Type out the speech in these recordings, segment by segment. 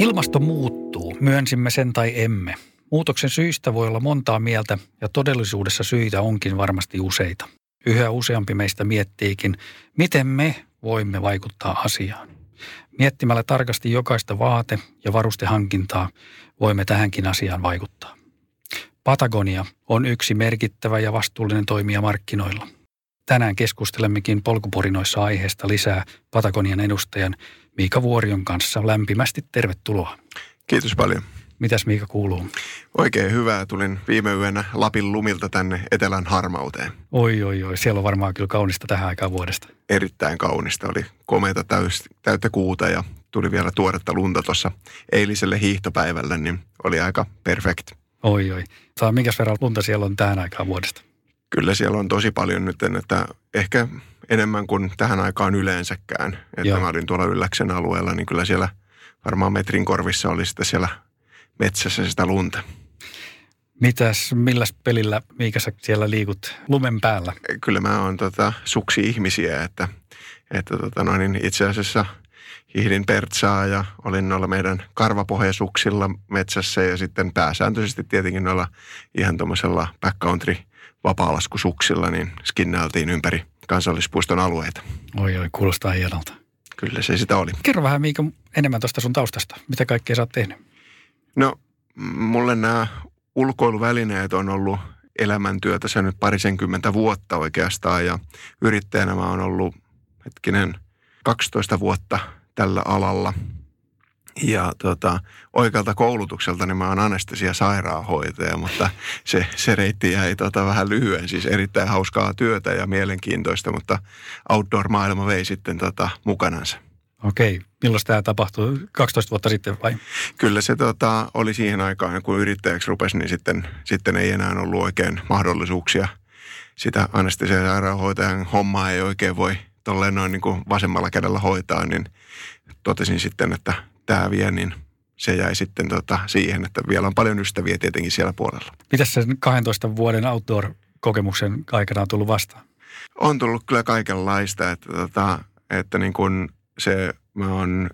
Ilmasto muuttuu, myönsimme sen tai emme. Muutoksen syistä voi olla montaa mieltä ja todellisuudessa syitä onkin varmasti useita. Yhä useampi meistä miettiikin, miten me voimme vaikuttaa asiaan. Miettimällä tarkasti jokaista vaate- ja varustehankintaa voimme tähänkin asiaan vaikuttaa. Patagonia on yksi merkittävä ja vastuullinen toimija markkinoilla. Tänään keskustelemmekin polkuporinoissa aiheesta lisää Patagonian edustajan Miika Vuorion kanssa. Lämpimästi tervetuloa. Kiitos paljon. Mitäs Miika kuuluu? Oikein hyvää. Tulin viime yönä Lapin lumilta tänne etelän harmauteen. Oi, oi, oi. Siellä on varmaan kyllä kaunista tähän aikaan vuodesta. Erittäin kaunista. Oli komeita täys, täyttä kuuta ja tuli vielä tuoretta lunta tuossa eiliselle hiihtopäivälle, niin oli aika perfekt. Oi, oi. Saa minkäs verran lunta siellä on tähän aikaan vuodesta? Kyllä siellä on tosi paljon nyt, että ehkä enemmän kuin tähän aikaan yleensäkään. Että Joo. mä olin tuolla Ylläksen alueella, niin kyllä siellä varmaan metrin korvissa oli sitten siellä metsässä sitä lunta. Mitäs, milläs pelillä, mikä sä siellä liikut lumen päällä? Kyllä mä oon tota, suksi-ihmisiä, että, että tota noin, niin itse asiassa hiihdin pertsaa ja olin noilla meidän karvapohjasuksilla metsässä ja sitten pääsääntöisesti tietenkin noilla ihan tuommoisella backcountry vapaalaskusuksilla, niin skinnältiin ympäri kansallispuiston alueita. Oi oi, kuulostaa hienolta. Kyllä se sitä oli. Kerro vähän Miika enemmän tuosta sun taustasta. Mitä kaikkea sä oot tehnyt? No, mulle nämä ulkoiluvälineet on ollut elämäntyötä se nyt parisenkymmentä vuotta oikeastaan ja yrittäjänä mä oon ollut hetkinen 12 vuotta tällä alalla – ja tota, oikealta koulutukselta niin mä oon anestesia-sairaanhoitaja, mutta se, se reitti jäi tota vähän lyhyen. Siis erittäin hauskaa työtä ja mielenkiintoista, mutta outdoor-maailma vei sitten tota mukanansa. Okei. Milloin tämä tapahtui? 12 vuotta sitten vai? Kyllä se tota, oli siihen aikaan, kun yrittäjäksi rupesi, niin sitten, sitten ei enää ollut oikein mahdollisuuksia. Sitä anestesia-sairaanhoitajan hommaa ei oikein voi tolleen noin niin kuin vasemmalla kädellä hoitaa, niin totesin sitten, että tämä vie, niin se jäi sitten tota siihen, että vielä on paljon ystäviä tietenkin siellä puolella. Mitäs sen 12 vuoden outdoor-kokemuksen aikana on tullut vastaan? On tullut kyllä kaikenlaista, että, tota, että niin kuin se, mä oon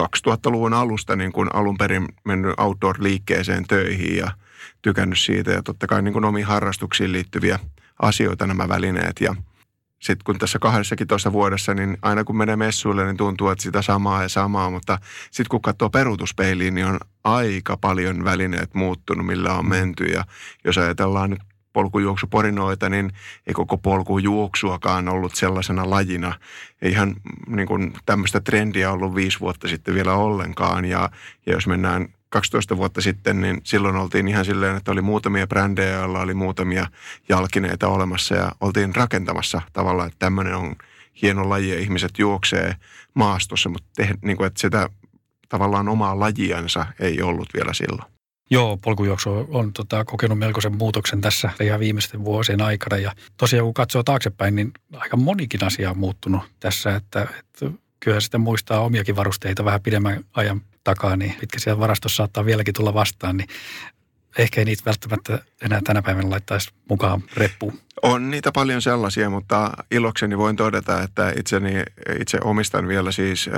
2000-luvun alusta niin kuin alun perin mennyt outdoor-liikkeeseen töihin ja tykännyt siitä ja totta kai niin kuin omiin harrastuksiin liittyviä asioita nämä välineet ja – sitten kun tässä kahdessakin tuossa vuodessa, niin aina kun menee messuille, niin tuntuu, että sitä samaa ja samaa, mutta sitten kun katsoo peruutuspeiliin, niin on aika paljon välineet muuttunut, millä on menty. Ja jos ajatellaan nyt polkujuoksuporinoita, niin ei koko polkujuoksuakaan ollut sellaisena lajina. Ei ihan niin kuin tämmöistä trendiä ollut viisi vuotta sitten vielä ollenkaan. Ja, ja jos mennään 12 vuotta sitten, niin silloin oltiin ihan silleen, että oli muutamia brändejä, joilla oli muutamia jalkineita olemassa ja oltiin rakentamassa tavallaan, että tämmöinen on hieno laji ja ihmiset juoksee maastossa, mutta te, niin kuin, että sitä tavallaan omaa lajiansa ei ollut vielä silloin. Joo, polkujuoksu on tota, kokenut melkoisen muutoksen tässä ihan viimeisten vuosien aikana. Ja tosiaan kun katsoo taaksepäin, niin aika monikin asia on muuttunut tässä, että, että kyllä sitä muistaa omiakin varusteita vähän pidemmän ajan takaa, niin mitkä siellä varastossa saattaa vieläkin tulla vastaan, niin ehkä ei niitä välttämättä enää tänä päivänä laittaisi mukaan reppuun. On niitä paljon sellaisia, mutta ilokseni voin todeta, että itseni, itse omistan vielä siis äh,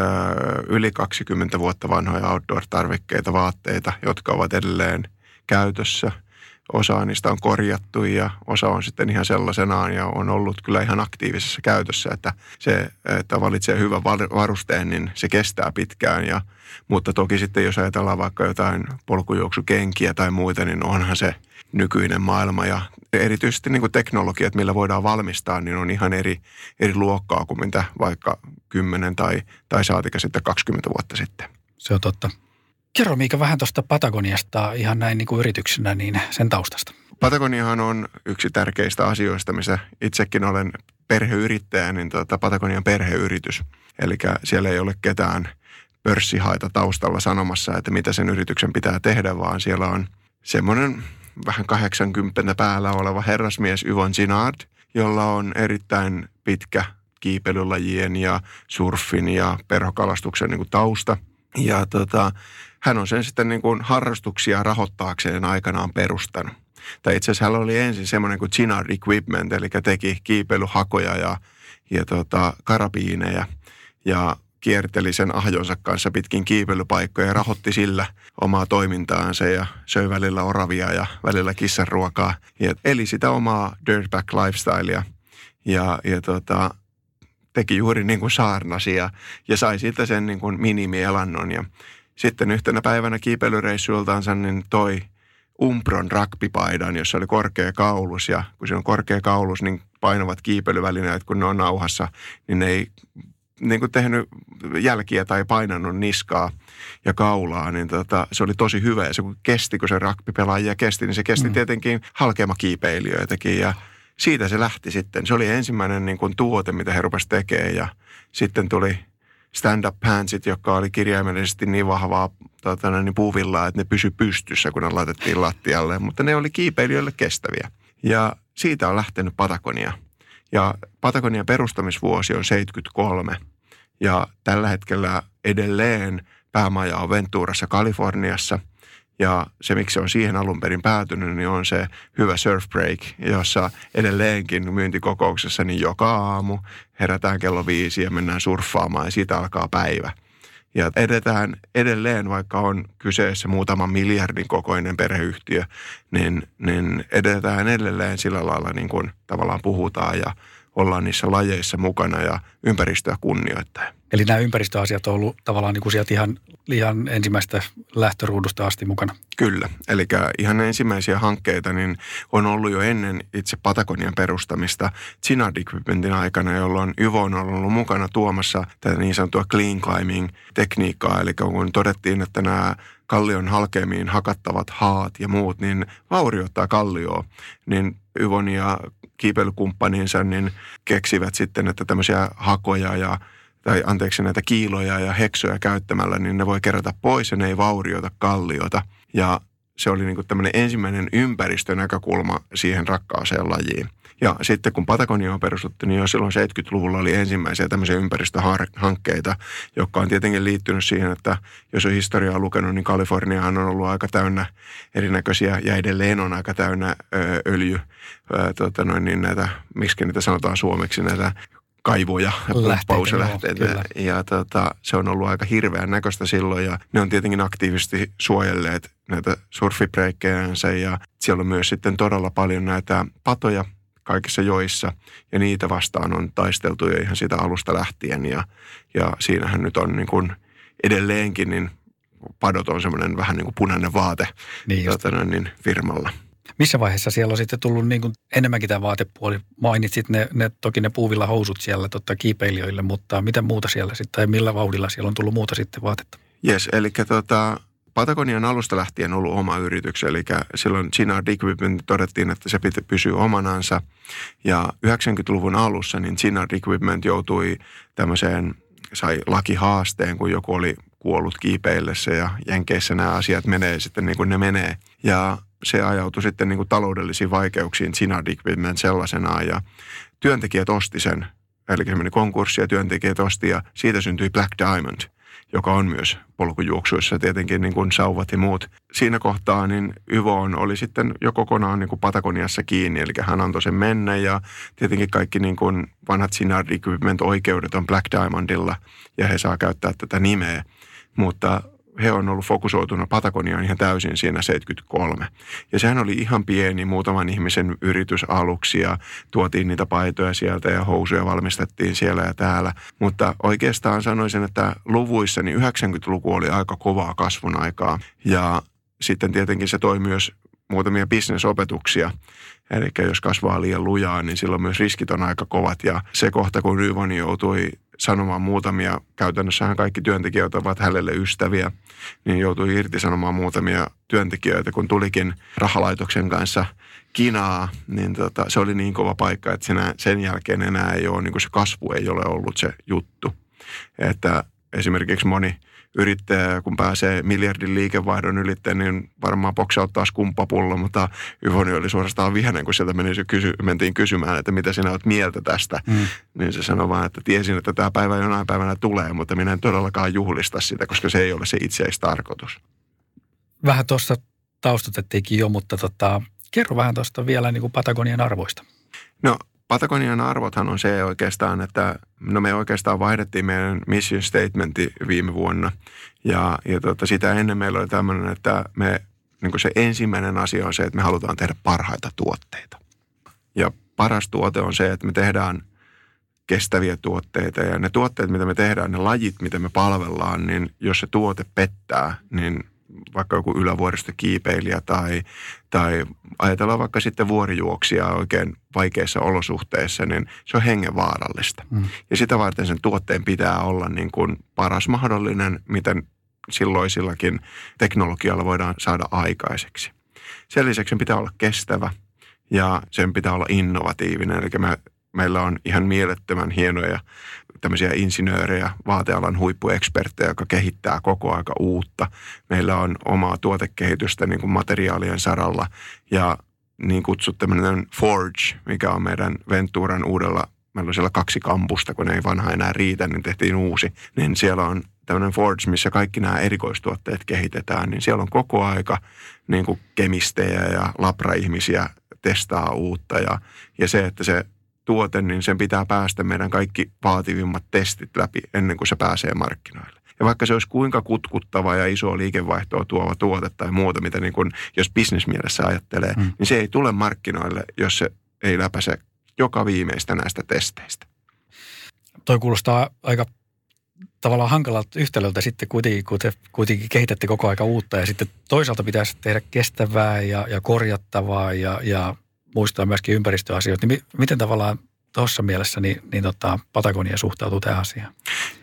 yli 20 vuotta vanhoja outdoor-tarvikkeita, vaatteita, jotka ovat edelleen käytössä – osa niistä on korjattu ja osa on sitten ihan sellaisenaan ja on ollut kyllä ihan aktiivisessa käytössä, että se, että valitsee hyvän varusteen, niin se kestää pitkään ja mutta toki sitten jos ajatellaan vaikka jotain polkujuoksukenkiä tai muita, niin onhan se nykyinen maailma ja erityisesti niin kuin teknologiat, millä voidaan valmistaa, niin on ihan eri, eri luokkaa kuin mitä vaikka 10 tai, tai saatika sitten 20 vuotta sitten. Se on totta. Kerro Miika vähän tuosta Patagoniasta ihan näin niin kuin yrityksenä, niin sen taustasta. Patagoniahan on yksi tärkeistä asioista, missä itsekin olen perheyrittäjä, niin tuota Patagonian perheyritys. Eli siellä ei ole ketään pörssihaita taustalla sanomassa, että mitä sen yrityksen pitää tehdä, vaan siellä on semmoinen vähän 80 päällä oleva herrasmies Yvon Ginard, jolla on erittäin pitkä kiipeilylajien ja surfin ja perhokalastuksen niin kuin tausta. Ja tota, hän on sen sitten niin kuin harrastuksia rahoittaakseen aikanaan perustanut. Tai itse asiassa hän oli ensin semmoinen kuin Ginard Equipment, eli teki kiipeilyhakoja ja, ja tota, karabiineja. Ja kierteli sen ahjonsa kanssa pitkin kiipeilypaikkoja ja rahoitti sillä omaa toimintaansa ja söi välillä oravia ja välillä kissanruokaa. Ja eli sitä omaa dirtbag lifestylea ja, ja tota, teki juuri niin kuin saarnasi ja, ja sai siitä sen niin kuin minimielannon. Ja sitten yhtenä päivänä kiipeilyreissuiltaansa niin toi Umpron rakpipaidan, jossa oli korkea kaulus ja kun se on korkea kaulus, niin painavat kiipeilyvälineet, kun ne on nauhassa, niin ne ei niin kuin tehnyt jälkiä tai painanut niskaa ja kaulaa, niin tota, se oli tosi hyvä. Ja se kun kesti, kun se rakpipelaajia kesti, niin se kesti mm. tietenkin halkeamakiipeilijöitäkin ja siitä se lähti sitten. Se oli ensimmäinen niin kuin tuote, mitä he rupesivat tekemään ja sitten tuli stand-up pantsit, joka oli kirjaimellisesti niin vahvaa tota, niin puuvillaa, että ne pysy pystyssä, kun ne laitettiin lattialle, mutta ne oli kiipeilijöille kestäviä. Ja siitä on lähtenyt Patagonia – ja Patagonian perustamisvuosi on 73 ja tällä hetkellä edelleen päämaja on Venturassa Kaliforniassa. Ja se, miksi se on siihen alun perin päätynyt, niin on se hyvä surf break, jossa edelleenkin myyntikokouksessa niin joka aamu herätään kello viisi ja mennään surffaamaan ja siitä alkaa päivä. Ja edetään edelleen, vaikka on kyseessä muutaman miljardin kokoinen perheyhtiö, niin, niin edetään edelleen sillä lailla niin kuin tavallaan puhutaan ja ollaan niissä lajeissa mukana ja ympäristöä kunnioittaa. Eli nämä ympäristöasiat on ollut tavallaan niin kuin sieltä ihan, ihan ensimmäistä lähtöruudusta asti mukana. Kyllä, eli ihan ensimmäisiä hankkeita niin on ollut jo ennen itse Patagonian perustamista Chinard Equipmentin aikana, jolloin Yvo on ollut mukana tuomassa tätä niin sanottua clean climbing-tekniikkaa, eli kun todettiin, että nämä kallion halkeamiin hakattavat haat ja muut, niin vaurioittaa kallioa, niin Yvon ja kiipeilykumppaninsa niin keksivät sitten, että tämmöisiä hakoja ja tai anteeksi näitä kiiloja ja heksoja käyttämällä, niin ne voi kerätä pois ja ne ei vaurioita kalliota. Ja se oli niin tämmöinen ensimmäinen ympäristönäkökulma siihen rakkaaseen lajiin. Ja sitten kun Patagonia on perustettu, niin jo silloin 70-luvulla oli ensimmäisiä tämmöisiä ympäristöhankkeita, jotka on tietenkin liittynyt siihen, että jos on historiaa lukenut, niin Kaliforniahan on ollut aika täynnä erinäköisiä ja edelleen on aika täynnä öljy, tota noin, niin näitä, miksi niitä sanotaan suomeksi, näitä kaivoja ja pumppauslähteitä. Ja, ja tota, se on ollut aika hirveän näköistä silloin ja ne on tietenkin aktiivisesti suojelleet näitä surfibreikkejänsä ja siellä on myös sitten todella paljon näitä patoja kaikissa joissa ja niitä vastaan on taisteltu jo ihan siitä alusta lähtien ja, ja siinähän nyt on niin kuin edelleenkin niin padot on semmoinen vähän niin kuin punainen vaate niin, tuota, niin firmalla. Missä vaiheessa siellä on sitten tullut niin kuin enemmänkin tämä vaatepuoli? Mainitsit ne, ne toki ne puuvilla housut siellä totta kiipeilijöille, mutta mitä muuta siellä sitten, tai millä vauhdilla siellä on tullut muuta sitten vaatetta? Yes, eli tota, Patagonian alusta lähtien ollut oma yritys, eli silloin Chinard Equipment todettiin, että se piti pysyä omanansa. Ja 90-luvun alussa niin Chinard Equipment joutui tämmöiseen, sai lakihaasteen, kun joku oli kuollut kiipeillessä ja Jenkeissä nämä asiat menee sitten niin kuin ne menee. Ja se ajautui sitten niin kuin taloudellisiin vaikeuksiin Chinard Equipment sellaisenaan ja työntekijät osti sen. Eli se meni konkurssi ja työntekijät osti ja siitä syntyi Black Diamond – joka on myös polkujuoksuissa tietenkin niin kuin sauvat ja muut. Siinä kohtaa niin Yvon oli sitten jo kokonaan niin kuin Patagoniassa kiinni, eli hän antoi sen mennä ja tietenkin kaikki niin kuin vanhat Sinard Equipment-oikeudet on Black Diamondilla ja he saa käyttää tätä nimeä. Mutta he on ollut fokusoituna Patagoniaan ihan täysin siinä 73. Ja sehän oli ihan pieni muutaman ihmisen yritys aluksi ja tuotiin niitä paitoja sieltä ja housuja valmistettiin siellä ja täällä. Mutta oikeastaan sanoisin, että luvuissa niin 90-luku oli aika kovaa kasvun aikaa ja sitten tietenkin se toi myös muutamia bisnesopetuksia. Eli jos kasvaa liian lujaa, niin silloin myös riskit on aika kovat. Ja se kohta, kun Ryvani joutui sanomaan muutamia, käytännössähän kaikki työntekijät ovat hänelle ystäviä, niin joutui irtisanomaan muutamia työntekijöitä, kun tulikin rahalaitoksen kanssa kinaa, niin tota, se oli niin kova paikka, että sinä, sen jälkeen enää ei ole, niin se kasvu ei ole ollut se juttu. Että esimerkiksi moni yrittäjä, kun pääsee miljardin liikevaihdon ylitte, niin varmaan poksauttaa skumppapullo, mutta Yvoni oli suorastaan vihainen, kun sieltä meni, kysy, mentiin kysymään, että mitä sinä olet mieltä tästä. Mm. Niin se sanoi vaan, että tiesin, että tämä päivä jonain päivänä tulee, mutta minä en todellakaan juhlista sitä, koska se ei ole se itseistarkoitus. Vähän tuossa taustatettiinkin jo, mutta tota, kerro vähän tuosta vielä niin kuin Patagonian arvoista. No Patagonian arvothan on se oikeastaan, että no me oikeastaan vaihdettiin meidän mission statementi viime vuonna. Ja, ja tota, sitä ennen meillä oli tämmöinen, että me, niin kuin se ensimmäinen asia on se, että me halutaan tehdä parhaita tuotteita. Ja paras tuote on se, että me tehdään kestäviä tuotteita. Ja ne tuotteet, mitä me tehdään, ne lajit, mitä me palvellaan, niin jos se tuote pettää, niin vaikka joku ylävuoristokiipeilijä tai, tai ajatellaan vaikka sitten vuorijuoksia oikein vaikeissa olosuhteissa, niin se on hengenvaarallista. Mm. Ja sitä varten sen tuotteen pitää olla niin kuin paras mahdollinen, miten silloisillakin teknologialla voidaan saada aikaiseksi. Sen lisäksi sen pitää olla kestävä ja sen pitää olla innovatiivinen. Eli me meillä on ihan mielettömän hienoja tämmöisiä insinöörejä, vaatealan huippueksperttejä, joka kehittää koko aika uutta. Meillä on omaa tuotekehitystä niin kuin materiaalien saralla ja niin kutsut tämmöinen Forge, mikä on meidän Venturan uudella, meillä on siellä kaksi kampusta, kun ei vanha enää riitä, niin tehtiin uusi. Niin siellä on tämmöinen Forge, missä kaikki nämä erikoistuotteet kehitetään, niin siellä on koko aika niin kuin kemistejä ja labraihmisiä testaa uutta ja, ja se, että se tuote, niin sen pitää päästä meidän kaikki vaativimmat testit läpi ennen kuin se pääsee markkinoille. Ja vaikka se olisi kuinka kutkuttava ja iso liikevaihtoa tuova tuote tai muuta, mitä niin kuin, jos bisnesmielessä ajattelee, mm. niin se ei tule markkinoille, jos se ei läpäise joka viimeistä näistä testeistä. Toi kuulostaa aika tavallaan hankalalta yhtälöltä sitten kuitenkin, kun te kuitenkin kehitätte koko aika uutta ja sitten toisaalta pitäisi tehdä kestävää ja, ja korjattavaa ja, ja muistaa myöskin ympäristöasioita, niin miten tavallaan tuossa mielessä niin, niin tota, Patagonia suhtautuu tähän asiaan?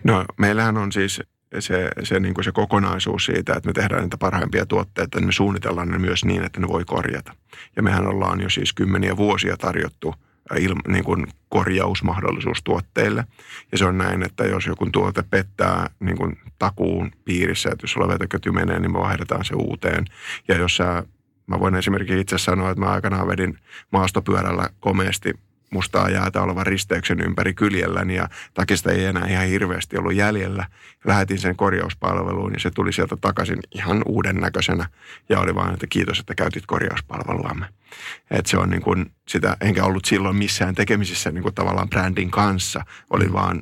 No meillähän on siis se, se, niin kuin se kokonaisuus siitä, että me tehdään niitä parhaimpia tuotteita, niin me suunnitellaan ne myös niin, että ne voi korjata. Ja mehän ollaan jo siis kymmeniä vuosia tarjottu ilma, niin kuin korjausmahdollisuus tuotteille. Ja se on näin, että jos joku tuote pettää niin kuin takuun piirissä, että jos sulla vetököty menee, niin me vaihdetaan se uuteen. Ja jos sä Mä voin esimerkiksi itse sanoa, että mä aikanaan vedin maastopyörällä komeasti mustaa jäätä olevan risteyksen ympäri kyljelläni ja takista ei enää ihan hirveästi ollut jäljellä. Lähetin sen korjauspalveluun ja se tuli sieltä takaisin ihan uuden näköisenä ja oli vaan, että kiitos, että käytit korjauspalveluamme. Et se on niin kuin sitä, enkä ollut silloin missään tekemisissä niin kuin tavallaan brändin kanssa, oli vaan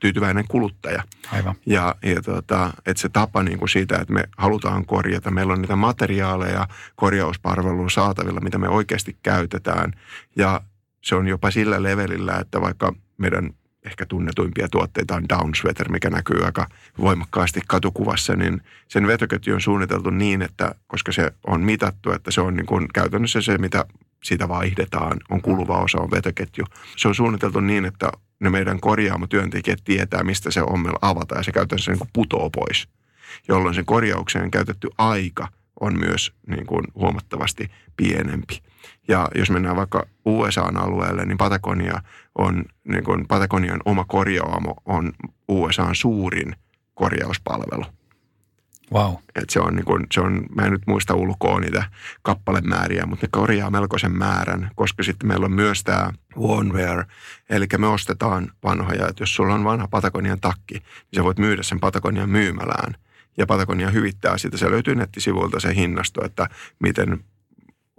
tyytyväinen kuluttaja. Aivan. Ja, ja tota, että se tapa niin kuin siitä, että me halutaan korjata, meillä on niitä materiaaleja korjauspalveluun saatavilla, mitä me oikeasti käytetään. Ja se on jopa sillä levelillä, että vaikka meidän ehkä tunnetuimpia tuotteita on Downsweater, mikä näkyy aika voimakkaasti katukuvassa, niin sen vetoketju on suunniteltu niin, että koska se on mitattu, että se on niin kuin käytännössä se, mitä siitä vaihdetaan, on kuluva osa, on vetoketju. Se on suunniteltu niin, että ne meidän korjaamotyöntekijät tietää, mistä se ommel avataan ja se käytännössä niin kuin putoo pois, jolloin sen korjaukseen käytetty aika on myös niin kuin huomattavasti pienempi. Ja jos mennään vaikka USA-alueelle, niin Patagonia on, niin kuin Patagonian oma korjaamo on USAn suurin korjauspalvelu. Wow. Et se on, niin kun, se on, mä en nyt muista ulkoa niitä kappalemääriä, mutta ne korjaa melkoisen määrän, koska sitten meillä on myös tämä Wear, eli me ostetaan vanhoja. Et jos sulla on vanha Patagonian takki, niin sä voit myydä sen Patagonian myymälään. Ja Patagonia hyvittää sitä. Se löytyy nettisivuilta se hinnasto, että miten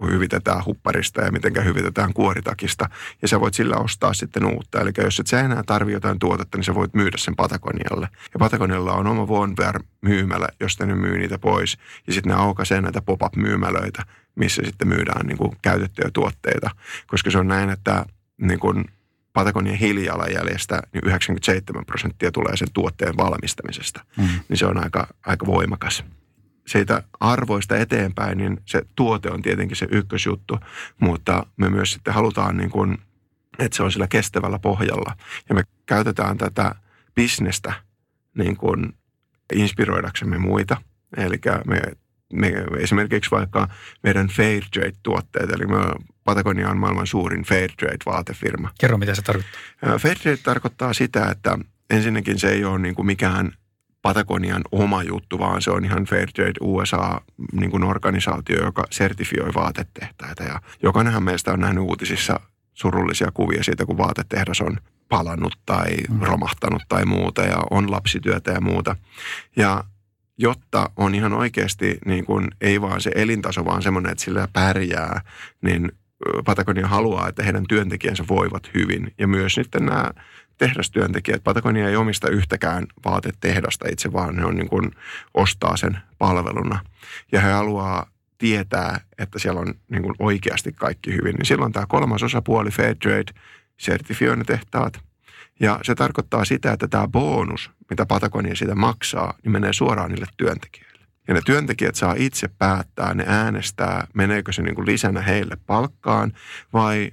hyvitetään hupparista ja miten hyvitetään kuoritakista. Ja sä voit sillä ostaa sitten uutta. Eli jos et sä enää tarvitse jotain tuotetta, niin sä voit myydä sen Patagonialle. Ja Patagonialla on oma Von myymälä, josta ne myy niitä pois. Ja sitten ne aukaisee näitä pop-up-myymälöitä, missä sitten myydään niin kuin käytettyjä tuotteita. Koska se on näin, että niin kuin Patagonian hiilijalanjäljestä niin 97 prosenttia tulee sen tuotteen valmistamisesta. Mm. Niin se on aika, aika voimakas siitä arvoista eteenpäin, niin se tuote on tietenkin se ykkösjuttu, mutta me myös sitten halutaan, niin kuin, että se on sillä kestävällä pohjalla. Ja me käytetään tätä bisnestä niin kuin inspiroidaksemme muita. Eli me, me esimerkiksi vaikka meidän Fairtrade-tuotteet, eli me Patagonia on maailman suurin Fairtrade-vaatefirma. Kerro, mitä se tarkoittaa. Fairtrade tarkoittaa sitä, että ensinnäkin se ei ole niin kuin mikään Patagonian oma juttu, vaan se on ihan Fairtrade USA niin joka sertifioi vaatetehtaita. Ja jokainenhan meistä on nähnyt uutisissa surullisia kuvia siitä, kun vaatetehdas on palannut tai mm. romahtanut tai muuta ja on lapsityötä ja muuta. Ja jotta on ihan oikeasti niin kuin, ei vaan se elintaso, vaan semmoinen, että sillä pärjää, niin Patagonia haluaa, että heidän työntekijänsä voivat hyvin. Ja myös sitten nämä tehdastyöntekijät. Patagonia ei omista yhtäkään vaatetehdasta itse, vaan ne on niin kuin ostaa sen palveluna. Ja he haluaa tietää, että siellä on niin kuin oikeasti kaikki hyvin. Niin silloin tämä kolmas osapuoli, Fairtrade, sertifioi ne tehtaat. Ja se tarkoittaa sitä, että tämä bonus, mitä Patagonia siitä maksaa, niin menee suoraan niille työntekijöille. Ja ne työntekijät saa itse päättää, ne äänestää, meneekö se niin kuin lisänä heille palkkaan vai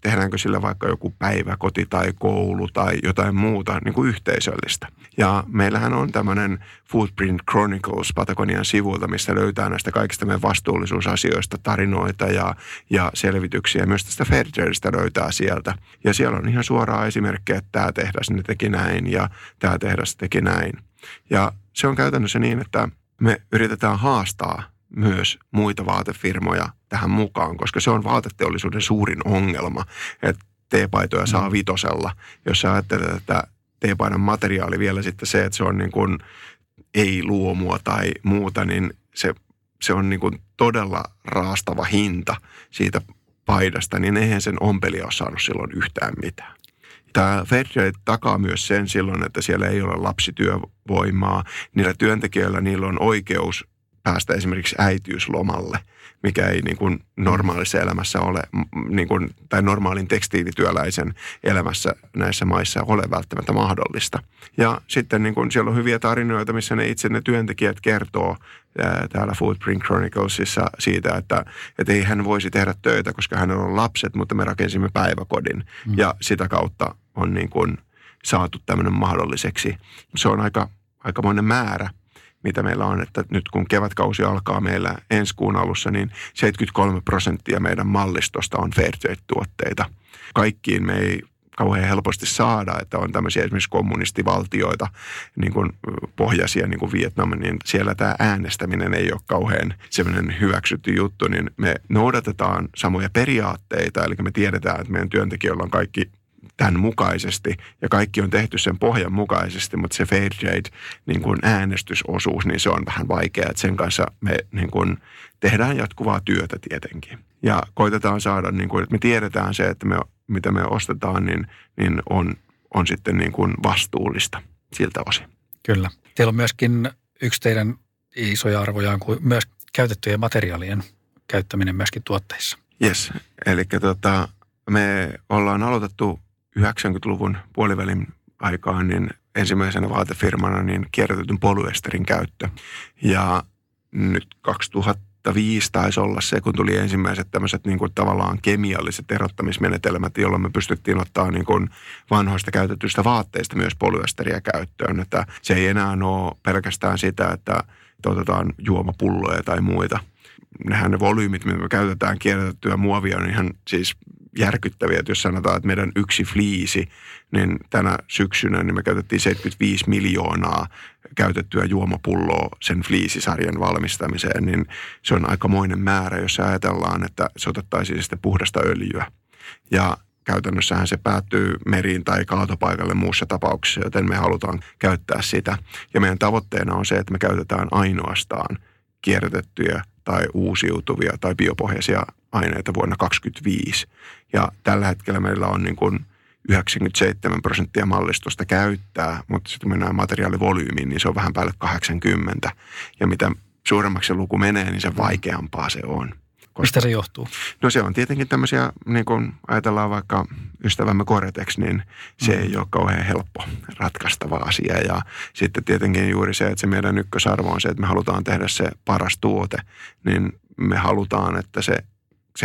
tehdäänkö sillä vaikka joku päiväkoti tai koulu tai jotain muuta niin kuin yhteisöllistä. Ja meillähän on tämmöinen Footprint Chronicles Patagonian sivuilta, missä löytää näistä kaikista meidän vastuullisuusasioista tarinoita ja, ja selvityksiä. Myös tästä Fairtradeista löytää sieltä. Ja siellä on ihan suoraa esimerkkejä, että tämä tehdas ne teki näin ja tämä tehdas teki näin. Ja se on käytännössä niin, että me yritetään haastaa myös muita vaatefirmoja tähän mukaan, koska se on vaateteollisuuden suurin ongelma, että teepaitoja saa mm. vitosella. Jos sä ajattelet, että teepaidan materiaali vielä sitten se, että se on niin kuin ei-luomua tai muuta, niin se, se on niin kuin todella raastava hinta siitä paidasta, niin eihän sen ompeli ole saanut silloin yhtään mitään. Tämä Fairtrade takaa myös sen silloin, että siellä ei ole lapsityövoimaa. Niillä työntekijöillä niillä on oikeus päästä esimerkiksi äitiyslomalle, mikä ei niin kuin normaalissa elämässä ole, niin kuin, tai normaalin tekstiilityöläisen elämässä näissä maissa ole välttämättä mahdollista. Ja sitten niin kuin siellä on hyviä tarinoita, missä ne itse ne työntekijät kertoo täällä Footprint Chroniclesissa siitä, että, että ei hän voisi tehdä töitä, koska hänellä on lapset, mutta me rakensimme päiväkodin. Mm. Ja sitä kautta on niin kuin saatu tämmöinen mahdolliseksi. Se on aika, aikamoinen määrä mitä meillä on, että nyt kun kevätkausi alkaa meillä ensi kuun alussa, niin 73 prosenttia meidän mallistosta on Fairtrade-tuotteita. Kaikkiin me ei kauhean helposti saada, että on tämmöisiä esimerkiksi kommunistivaltioita, niin kuin pohjaisia, niin kuin Vietnam, niin siellä tämä äänestäminen ei ole kauhean semmoinen hyväksytty juttu, niin me noudatetaan samoja periaatteita, eli me tiedetään, että meidän työntekijöillä on kaikki tämän mukaisesti ja kaikki on tehty sen pohjan mukaisesti, mutta se fair trade niin kuin äänestysosuus, niin se on vähän vaikea, että sen kanssa me niin kuin tehdään jatkuvaa työtä tietenkin. Ja koitetaan saada, niin kuin, että me tiedetään se, että me, mitä me ostetaan, niin, niin on, on sitten niin kuin vastuullista siltä osin. Kyllä. Teillä on myöskin yksi teidän isoja arvoja on kuin myös käytettyjen materiaalien käyttäminen myöskin tuotteissa. Yes, eli tota, me ollaan aloitettu 90-luvun puolivälin aikaan niin ensimmäisenä vaatefirmana niin kierrätetyn polyesterin käyttö. Ja nyt 2005 taisi olla se, kun tuli ensimmäiset tämmöiset niin kuin tavallaan kemialliset erottamismenetelmät, jolloin me pystyttiin ottaa niin kuin vanhoista käytetyistä vaatteista myös polyesteriä käyttöön. Että se ei enää ole pelkästään sitä, että otetaan juomapulloja tai muita. Nehän ne volyymit, mitä me käytetään kierrätettyä muovia, on ihan siis järkyttäviä, että jos sanotaan, että meidän yksi fliisi, niin tänä syksynä niin me käytettiin 75 miljoonaa käytettyä juomapulloa sen fliisisarjan valmistamiseen, niin se on aikamoinen määrä, jos ajatellaan, että se otettaisiin sitten puhdasta öljyä. Ja käytännössähän se päättyy meriin tai kaatopaikalle muussa tapauksessa, joten me halutaan käyttää sitä. Ja meidän tavoitteena on se, että me käytetään ainoastaan kierrätettyjä tai uusiutuvia tai biopohjaisia aineita vuonna 2025. Ja tällä hetkellä meillä on niin kuin 97 prosenttia mallistosta käyttää, mutta sitten kun mennään materiaalivolyymiin, niin se on vähän päälle 80. Ja mitä suuremmaksi se luku menee, niin se vaikeampaa se on. Koska, Mistä se johtuu? No se on tietenkin tämmöisiä, niin kun ajatellaan vaikka ystävämme Koretex, niin se mm. ei ole kauhean helppo ratkaistava asia. Ja sitten tietenkin juuri se, että se meidän ykkösarvo on se, että me halutaan tehdä se paras tuote, niin me halutaan, että se 7-8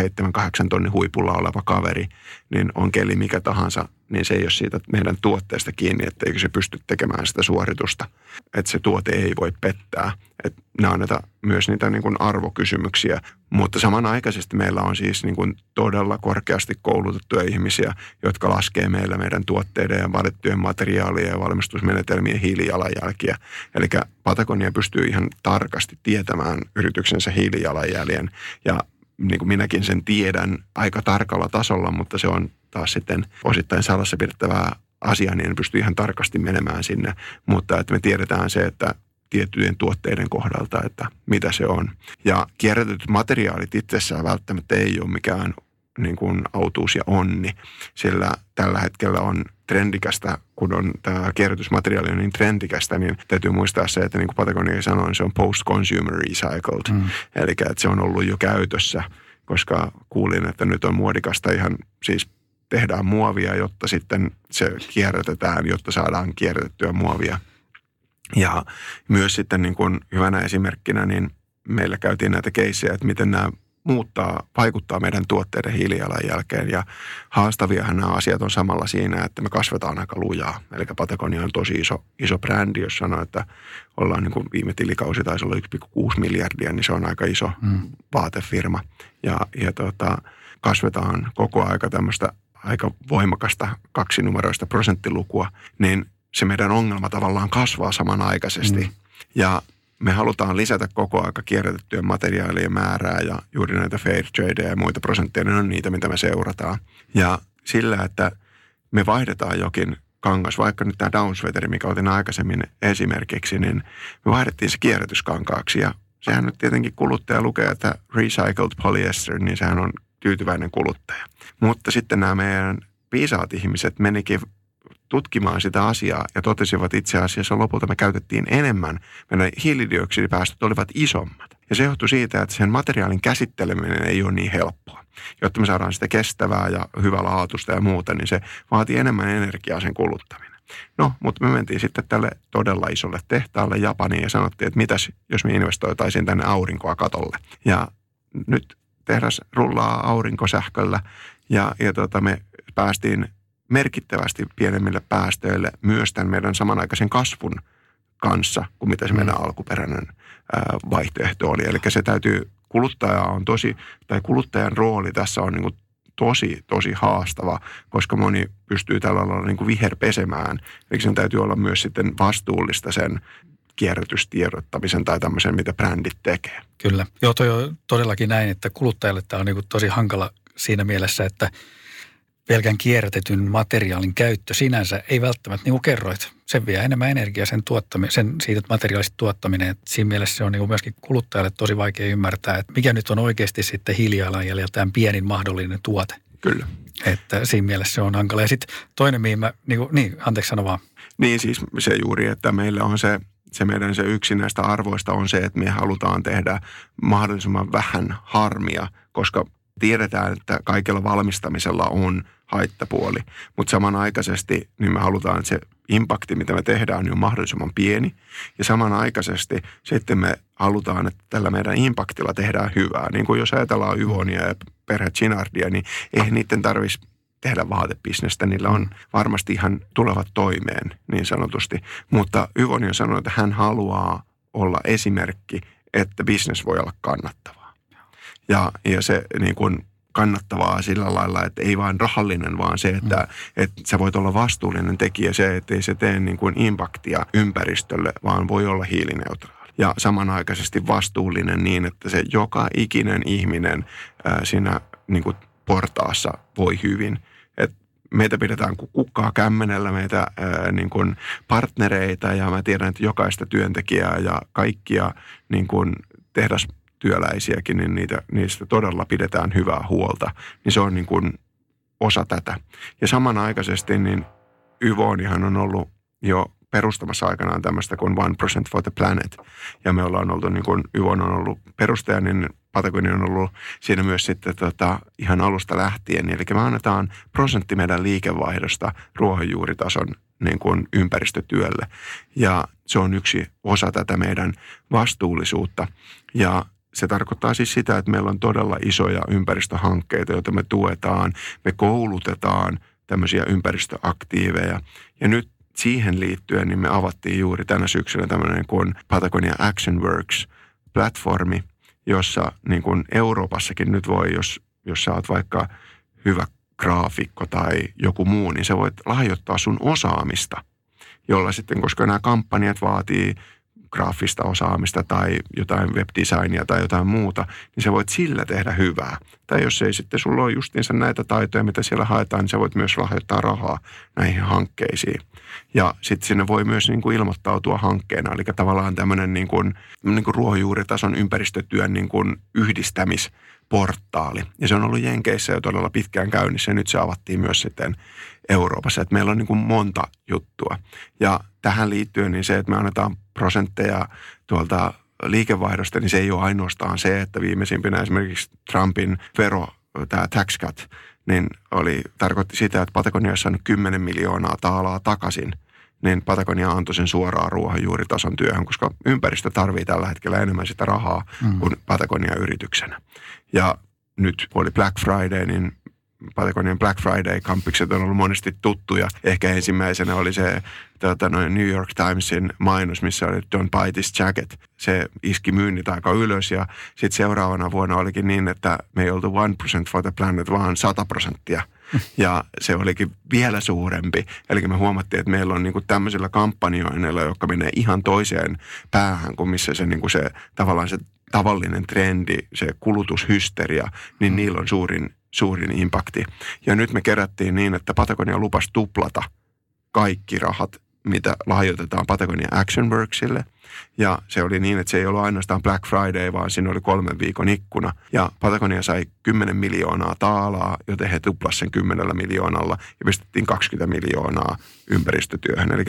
tonnin huipulla oleva kaveri, niin on keli mikä tahansa, niin se ei ole siitä meidän tuotteesta kiinni, etteikö se pysty tekemään sitä suoritusta. Että se tuote ei voi pettää. että nämä on näitä, myös niitä niin kuin arvokysymyksiä, mutta samanaikaisesti meillä on siis niin kuin todella korkeasti koulutettuja ihmisiä, jotka laskee meillä meidän tuotteiden ja valittujen materiaalien ja valmistusmenetelmien hiilijalanjälkiä. Eli Patagonia pystyy ihan tarkasti tietämään yrityksensä hiilijalanjäljen ja niin kuin minäkin sen tiedän aika tarkalla tasolla, mutta se on taas sitten osittain salassa pidettävää asiaa, niin en pysty ihan tarkasti menemään sinne. Mutta että me tiedetään se, että tiettyjen tuotteiden kohdalta, että mitä se on. Ja kierrätetyt materiaalit itsessään välttämättä ei ole mikään niin kuin autuus ja onni, sillä tällä hetkellä on trendikästä, kun on tämä kierrätysmateriaali on niin trendikästä, niin täytyy muistaa se, että niin kuin Patagonia sanoi, niin se on post-consumer recycled. Mm. Eli että se on ollut jo käytössä, koska kuulin, että nyt on muodikasta ihan siis tehdään muovia, jotta sitten se kierrätetään, jotta saadaan kierrätettyä muovia. Ja myös sitten niin kuin hyvänä esimerkkinä, niin meillä käytiin näitä keissejä, että miten nämä muuttaa, vaikuttaa meidän tuotteiden hiilijalanjälkeen. Ja haastaviahan nämä asiat on samalla siinä, että me kasvetaan aika lujaa. Eli Patagonia on tosi iso, iso brändi, jos sanoo, että ollaan niin kuin viime tilikausi taisi olla 1,6 miljardia, niin se on aika iso mm. vaatefirma. Ja, ja tota, kasvetaan koko aika tämmöistä aika voimakasta kaksinumeroista prosenttilukua, niin se meidän ongelma tavallaan kasvaa samanaikaisesti. Mm. Ja me halutaan lisätä koko aika kierrätettyjen materiaalien määrää ja juuri näitä fair trade ja muita prosentteja, ne on niitä, mitä me seurataan. Ja sillä, että me vaihdetaan jokin kangas, vaikka nyt tämä downsweateri, mikä otin aikaisemmin esimerkiksi, niin me vaihdettiin se kierrätyskankaaksi ja sehän nyt tietenkin kuluttaja lukee, että recycled polyester, niin sehän on tyytyväinen kuluttaja. Mutta sitten nämä meidän viisaat ihmiset menikin tutkimaan sitä asiaa ja totesivat itse asiassa lopulta me käytettiin enemmän, meidän hiilidioksidipäästöt olivat isommat. Ja se johtui siitä, että sen materiaalin käsitteleminen ei ole niin helppoa. Jotta me saadaan sitä kestävää ja hyvälaatuista ja muuta, niin se vaatii enemmän energiaa sen kuluttaminen. No, mutta me mentiin sitten tälle todella isolle tehtaalle Japaniin ja sanottiin, että mitäs jos me investoitaisiin tänne aurinkoa katolle. Ja nyt tehdas rullaa aurinkosähköllä ja, ja tota, me päästiin merkittävästi pienemmille päästöille myös tämän meidän samanaikaisen kasvun kanssa kuin mitä se mm. meidän alkuperäinen vaihtoehto oli. Eli se täytyy, kuluttaja on tosi, tai kuluttajan rooli tässä on niin tosi, tosi haastava, koska moni pystyy tällä lailla niin kuin viherpesemään. Eli sen täytyy olla myös sitten vastuullista sen kierrätystiedottamisen tai tämmöisen, mitä brändit tekee. Kyllä. Joo, toi on todellakin näin, että kuluttajalle tämä on niin tosi hankala siinä mielessä, että pelkän kierrätetyn materiaalin käyttö sinänsä ei välttämättä, niin kuin kerroit, sen vie enemmän energiaa sen, tuottaminen, sen siitä materiaalista tuottaminen. Että siinä mielessä se on niin myöskin kuluttajalle tosi vaikea ymmärtää, että mikä nyt on oikeasti sitten hiilijalanjäljeltään pienin mahdollinen tuote. Kyllä. Että siinä mielessä se on hankala. Ja sitten toinen, mihin mä, niin, kuin, niin anteeksi sano vaan. Niin siis se juuri, että meillä on se se meidän se yksi näistä arvoista on se, että me halutaan tehdä mahdollisimman vähän harmia, koska tiedetään, että kaikella valmistamisella on haittapuoli, mutta samanaikaisesti niin me halutaan, että se impakti, mitä me tehdään, on mahdollisimman pieni. Ja samanaikaisesti sitten me halutaan, että tällä meidän impaktilla tehdään hyvää. Niin kuin jos ajatellaan Yvonia ja perhe Chinardia, niin ei niiden tarvitsisi tehdä vaatebisnestä, niillä on varmasti ihan tulevat toimeen niin sanotusti. Mutta Yvoni on sanonut, että hän haluaa olla esimerkki, että bisnes voi olla kannattavaa. Ja, ja se niin kuin kannattavaa sillä lailla, että ei vain rahallinen, vaan se, että, mm. että sä voit olla vastuullinen tekijä, se, että ei se tee niin kuin impaktia ympäristölle, vaan voi olla hiilineutraali. Ja samanaikaisesti vastuullinen niin, että se joka ikinen ihminen ää, siinä niin kuin portaassa voi hyvin – meitä pidetään kuin kukkaa kämmenellä, meitä ää, niin kuin partnereita ja mä tiedän, että jokaista työntekijää ja kaikkia niin kuin tehdastyöläisiäkin, niin niitä, niistä todella pidetään hyvää huolta. Niin se on niin kuin osa tätä. Ja samanaikaisesti niin Yvonihan on ollut jo perustamassa aikanaan tämmöistä kuin One Percent for the Planet. Ja me ollaan oltu, niin kuin Yvon on ollut perustaja, niin Patagonia on ollut siinä myös sitten tota, ihan alusta lähtien. Eli me annetaan prosentti meidän liikevaihdosta ruohonjuuritason niin kuin ympäristötyölle. Ja se on yksi osa tätä meidän vastuullisuutta. Ja se tarkoittaa siis sitä, että meillä on todella isoja ympäristöhankkeita, joita me tuetaan. Me koulutetaan tämmöisiä ympäristöaktiiveja. Ja nyt siihen liittyen niin me avattiin juuri tänä syksynä tämmöinen kuin Patagonia Action Works platformi, jossa niin kuin Euroopassakin nyt voi, jos, jos sä oot vaikka hyvä graafikko tai joku muu, niin sä voit lahjoittaa sun osaamista, jolla sitten, koska nämä kampanjat vaatii graafista osaamista tai jotain webdesignia tai jotain muuta, niin sä voit sillä tehdä hyvää. Tai jos ei sitten sulla ole justiinsa näitä taitoja, mitä siellä haetaan, niin sä voit myös lahjoittaa rahaa näihin hankkeisiin. Ja sitten sinne voi myös niin kuin ilmoittautua hankkeena, eli tavallaan tämmöinen niin kuin, niin kuin ruohonjuuritason ympäristötyön niin kuin yhdistämis portaali. Ja se on ollut Jenkeissä jo todella pitkään käynnissä ja nyt se avattiin myös sitten Euroopassa. Että meillä on niin kuin monta juttua. Ja tähän liittyen niin se, että me annetaan prosentteja tuolta liikevaihdosta, niin se ei ole ainoastaan se, että viimeisimpinä esimerkiksi Trumpin vero, tämä tax cut, niin oli, tarkoitti sitä, että Patagonia on saanut 10 miljoonaa taalaa takaisin – niin Patagonia antoi sen suoraan ruohonjuuritason työhön, koska ympäristö tarvii tällä hetkellä enemmän sitä rahaa mm. kuin Patagonia yrityksenä. Ja nyt oli Black Friday, niin Patagonian Black Friday-kampikset on ollut monesti tuttuja. Ehkä ensimmäisenä oli se tuota, noin New York Timesin mainos, missä oli Don't buy this jacket. Se iski myynnit aika ylös ja sitten seuraavana vuonna olikin niin, että me ei oltu 1% for the planet, vaan 100 prosenttia – ja se olikin vielä suurempi. Eli me huomattiin, että meillä on niin kuin tämmöisillä kampanjoinnilla, jotka menee ihan toiseen päähän kuin missä se, niin kuin se tavallaan se tavallinen trendi, se kulutushysteria, niin mm. niillä on suurin, suurin impakti. Ja nyt me kerättiin niin, että Patagonia lupasi tuplata kaikki rahat mitä lahjoitetaan Patagonia Action Worksille. Ja se oli niin, että se ei ollut ainoastaan Black Friday, vaan siinä oli kolmen viikon ikkuna. Ja Patagonia sai 10 miljoonaa taalaa, joten he tuplasivat sen 10 miljoonalla ja pistettiin 20 miljoonaa ympäristötyöhön. Eli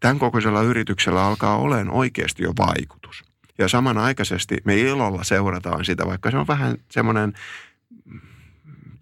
tämän kokoisella yrityksellä alkaa olemaan oikeasti jo vaikutus. Ja samanaikaisesti me ilolla seurataan sitä, vaikka se on vähän semmoinen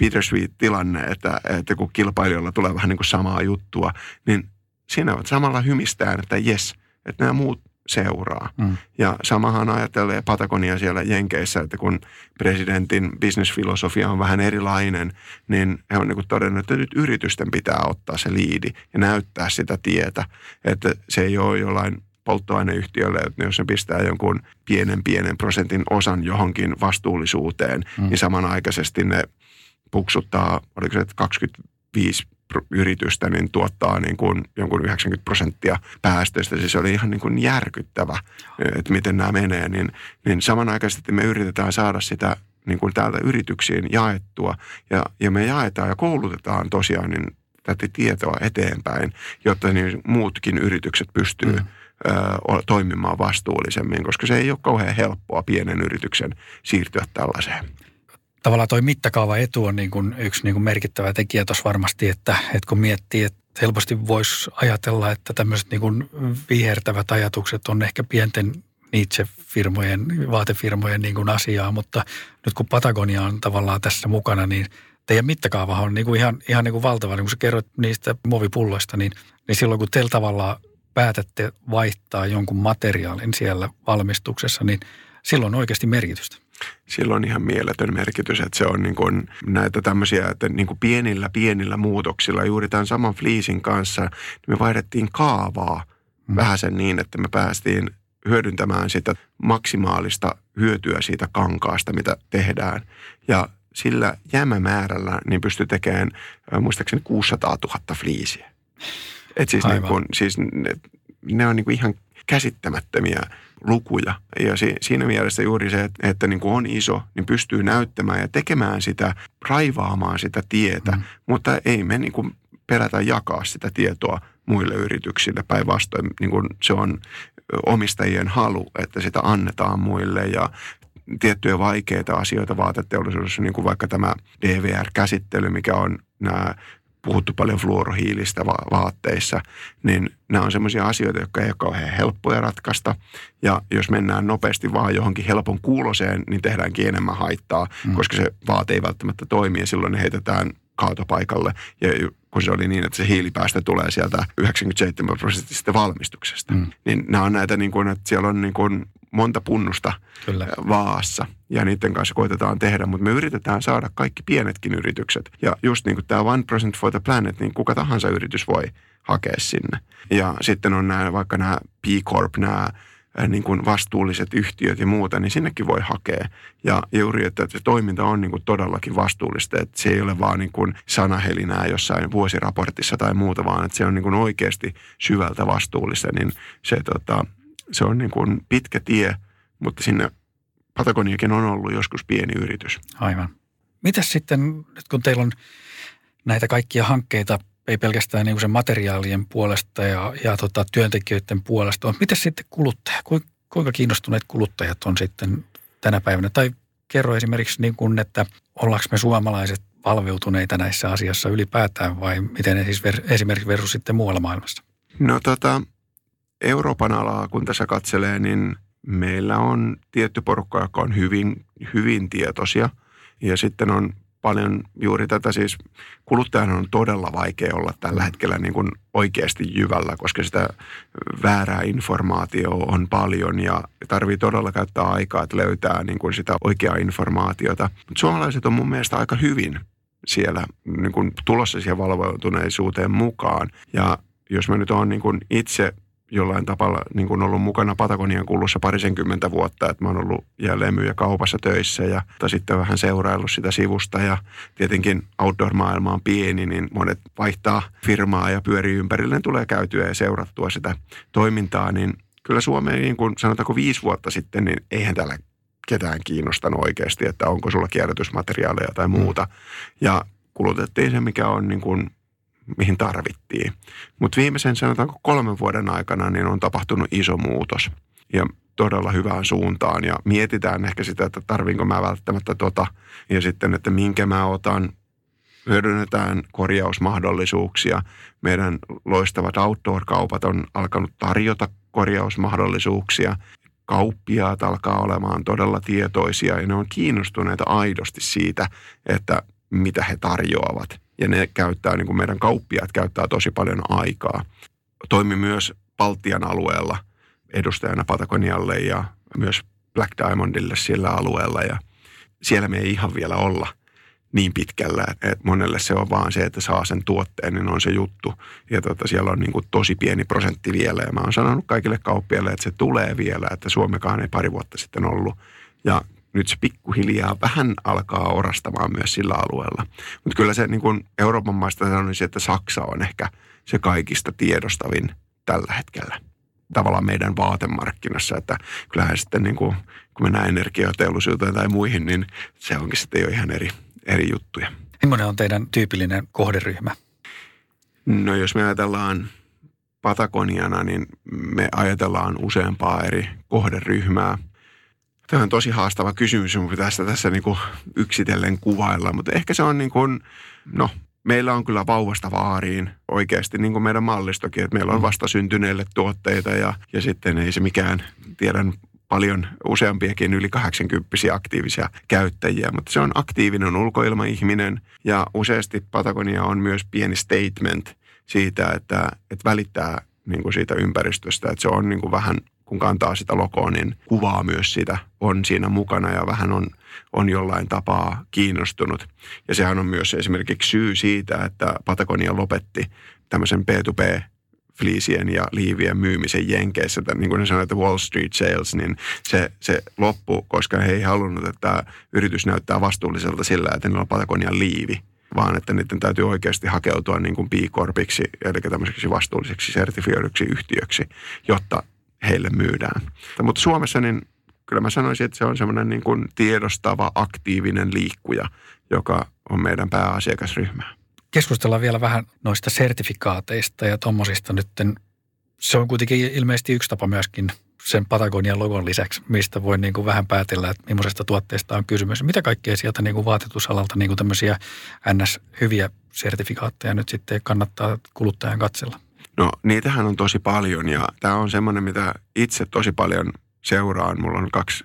bittersweet tilanne, että, että kun kilpailijoilla tulee vähän niin kuin samaa juttua, niin siinä samalla hymistään, että jes, että nämä muut seuraa. Mm. Ja samahan ajattelee Patagonia siellä Jenkeissä, että kun presidentin bisnesfilosofia on vähän erilainen, niin he on niin todennut, että nyt yritysten pitää ottaa se liidi ja näyttää sitä tietä, että se ei ole jollain polttoaineyhtiölle, että jos ne pistää jonkun pienen pienen prosentin osan johonkin vastuullisuuteen, mm. niin samanaikaisesti ne puksuttaa, oliko se 25 yritystä niin tuottaa niin kuin jonkun 90 prosenttia päästöistä. Siis se oli ihan niin kuin järkyttävä, että miten nämä menee. Niin, niin samanaikaisesti me yritetään saada sitä niin kuin täältä yrityksiin jaettua ja, ja me jaetaan ja koulutetaan tosiaan niin tätä tietoa eteenpäin, jotta niin muutkin yritykset pystyy mm. ö, toimimaan vastuullisemmin, koska se ei ole kauhean helppoa pienen yrityksen siirtyä tällaiseen tavallaan toi mittakaava etu on niin kuin yksi niin kuin merkittävä tekijä tuossa varmasti, että, että kun miettii, että helposti voisi ajatella, että tämmöiset niin kuin vihertävät ajatukset on ehkä pienten Nietzsche-firmojen, vaatefirmojen niin kuin asiaa, mutta nyt kun Patagonia on tavallaan tässä mukana, niin teidän mittakaava on niin kuin ihan, ihan niin kuin valtava. Niin kun sä kerroit niistä muovipulloista, niin, niin silloin kun te tavallaan päätätte vaihtaa jonkun materiaalin siellä valmistuksessa, niin silloin on oikeasti merkitystä sillä on ihan mieletön merkitys, että se on niin kuin näitä tämmöisiä, että niin kuin pienillä pienillä muutoksilla juuri tämän saman fliisin kanssa, niin me vaihdettiin kaavaa mm. vähän sen niin, että me päästiin hyödyntämään sitä maksimaalista hyötyä siitä kankaasta, mitä tehdään. Ja sillä jämämäärällä niin pystyi tekemään muistaakseni 600 000 fliisiä. Et siis, niin kuin, siis ne, ne on niin kuin ihan käsittämättömiä lukuja. Ja si, siinä mielessä juuri se, että, että niin kuin on iso, niin pystyy näyttämään ja tekemään sitä, raivaamaan sitä tietä, mm. mutta ei me niin kuin pelätä jakaa sitä tietoa muille yrityksille. Päinvastoin niin kuin se on omistajien halu, että sitä annetaan muille ja tiettyjä vaikeita asioita vaateteollisuudessa, niin kuin vaikka tämä DVR-käsittely, mikä on nämä puhuttu paljon fluorohiilistä va- vaatteissa, niin nämä on sellaisia asioita, jotka ei ole kauhean helppoja ratkaista. Ja jos mennään nopeasti vaan johonkin helpon kuuloseen, niin tehdäänkin enemmän haittaa, mm. koska se vaate ei välttämättä toimi ja silloin ne heitetään kaatopaikalle. Ja kun se oli niin, että se hiilipäästö tulee sieltä 97 prosenttisesta valmistuksesta. Mm. Niin nämä on näitä, niin kuin, että siellä on niin kuin monta punnusta Kyllä. vaassa ja niiden kanssa koitetaan tehdä, mutta me yritetään saada kaikki pienetkin yritykset. Ja just niin kuin tämä One Percent for the Planet, niin kuka tahansa yritys voi hakea sinne. Ja sitten on nämä, vaikka nämä P Corp, nämä niin kuin vastuulliset yhtiöt ja muuta, niin sinnekin voi hakea. Ja juuri, että se toiminta on niin kuin todellakin vastuullista, että se ei ole vaan niin kuin sanahelinää jossain vuosiraportissa tai muuta, vaan että se on niin kuin oikeasti syvältä vastuullista, niin se, tota, se on niin kuin pitkä tie, mutta sinne Patagoniakin on ollut joskus pieni yritys. Aivan. Mitäs sitten, nyt kun teillä on näitä kaikkia hankkeita ei pelkästään niin sen materiaalien puolesta ja, ja tota, työntekijöiden puolesta. On. Miten sitten kuluttaja? Kuinka kiinnostuneet kuluttajat on sitten tänä päivänä? Tai kerro esimerkiksi, niin kuin, että ollaanko me suomalaiset valveutuneita näissä asioissa ylipäätään vai miten esimerkiksi versus sitten muualla maailmassa? No tota, Euroopan alaa kun tässä katselee, niin meillä on tietty porukka, joka on hyvin, hyvin tietoisia. Ja sitten on paljon juuri tätä siis, kuluttajan on todella vaikea olla tällä hetkellä niin kuin oikeasti jyvällä, koska sitä väärää informaatiota on paljon ja tarvii todella käyttää aikaa, että löytää niin kuin sitä oikeaa informaatiota. Mutta suomalaiset on mun mielestä aika hyvin siellä niin kuin tulossa siihen valveutuneisuuteen mukaan. Ja jos mä nyt oon niin kuin itse jollain tapalla niin kuin ollut mukana Patagonian kulussa parisenkymmentä vuotta, että mä oon ollut jälleen myyjä kaupassa töissä ja sitten vähän seuraillut sitä sivusta. Ja tietenkin outdoor-maailma on pieni, niin monet vaihtaa firmaa ja pyörii ympärille, tulee käytyä ja seurattua sitä toimintaa, niin kyllä Suomeen niin kuin sanotaanko viisi vuotta sitten, niin eihän täällä ketään kiinnostanut oikeasti, että onko sulla kierrätysmateriaaleja tai muuta. Ja kulutettiin se, mikä on niin kuin mihin tarvittiin. Mutta viimeisen sanotaanko kolmen vuoden aikana niin on tapahtunut iso muutos ja todella hyvään suuntaan ja mietitään ehkä sitä, että tarvinko mä välttämättä tota ja sitten, että minkä mä otan. Hyödynnetään korjausmahdollisuuksia. Meidän loistavat outdoor-kaupat on alkanut tarjota korjausmahdollisuuksia. Kauppiaat alkaa olemaan todella tietoisia ja ne on kiinnostuneita aidosti siitä, että mitä he tarjoavat ja ne käyttää, niin kuin meidän kauppiaat käyttää tosi paljon aikaa. Toimi myös Baltian alueella edustajana Patagonialle ja myös Black Diamondille sillä alueella ja siellä me ei ihan vielä olla niin pitkällä, että monelle se on vaan se, että saa sen tuotteen, niin on se juttu. Ja tota, siellä on niin kuin tosi pieni prosentti vielä ja mä oon sanonut kaikille kauppiaille, että se tulee vielä, että Suomekaan ei pari vuotta sitten ollut. Ja nyt se pikkuhiljaa vähän alkaa orastamaan myös sillä alueella. Mutta kyllä se niin kuin Euroopan maista sanoisin, että Saksa on ehkä se kaikista tiedostavin tällä hetkellä tavallaan meidän vaatemarkkinassa, että kyllähän sitten niin kuin, kun mennään energiateollisuuteen tai muihin, niin se onkin sitten jo ihan eri, eri juttuja. Millainen on teidän tyypillinen kohderyhmä? No jos me ajatellaan Patagoniana, niin me ajatellaan useampaa eri kohderyhmää – Tämä on tosi haastava kysymys, mutta tästä tässä niin kuin yksitellen kuvailla, mutta ehkä se on niin kuin, no meillä on kyllä vauvasta vaariin oikeasti niin kuin meidän mallistokin, että meillä on mm. vasta syntyneille tuotteita ja, ja sitten ei se mikään, tiedän paljon useampiakin yli 80 aktiivisia käyttäjiä, mutta se on aktiivinen ulkoilmaihminen ja useasti Patagonia on myös pieni statement siitä, että, että välittää niin kuin siitä ympäristöstä, että se on niin kuin vähän kun kantaa sitä logoa, niin kuvaa myös sitä, on siinä mukana ja vähän on, on jollain tapaa kiinnostunut. Ja sehän on myös esimerkiksi syy siitä, että Patagonia lopetti tämmöisen P2P fliisien ja liivien myymisen Jenkeissä, että niin kuin ne sanoivat, että Wall Street Sales, niin se, se loppu, koska he ei halunnut, että yritys näyttää vastuulliselta sillä, että niillä on Patagonian liivi vaan että niiden täytyy oikeasti hakeutua niin kuin B Corpiksi, eli tämmöiseksi vastuulliseksi sertifioiduksi yhtiöksi, jotta heille myydään. Mutta Suomessa niin kyllä mä sanoisin, että se on semmoinen niin kuin tiedostava, aktiivinen liikkuja, joka on meidän pääasiakasryhmä. Keskustellaan vielä vähän noista sertifikaateista ja tuommoisista nyt. Se on kuitenkin ilmeisesti yksi tapa myöskin sen Patagonian logon lisäksi, mistä voi niin kuin vähän päätellä, että millaisesta tuotteesta on kysymys. Mitä kaikkea sieltä niin kuin vaatetusalalta niin kuin tämmöisiä NS-hyviä sertifikaatteja nyt sitten kannattaa kuluttajan katsella? No niitähän on tosi paljon ja tämä on semmoinen, mitä itse tosi paljon seuraan. Mulla on kaksi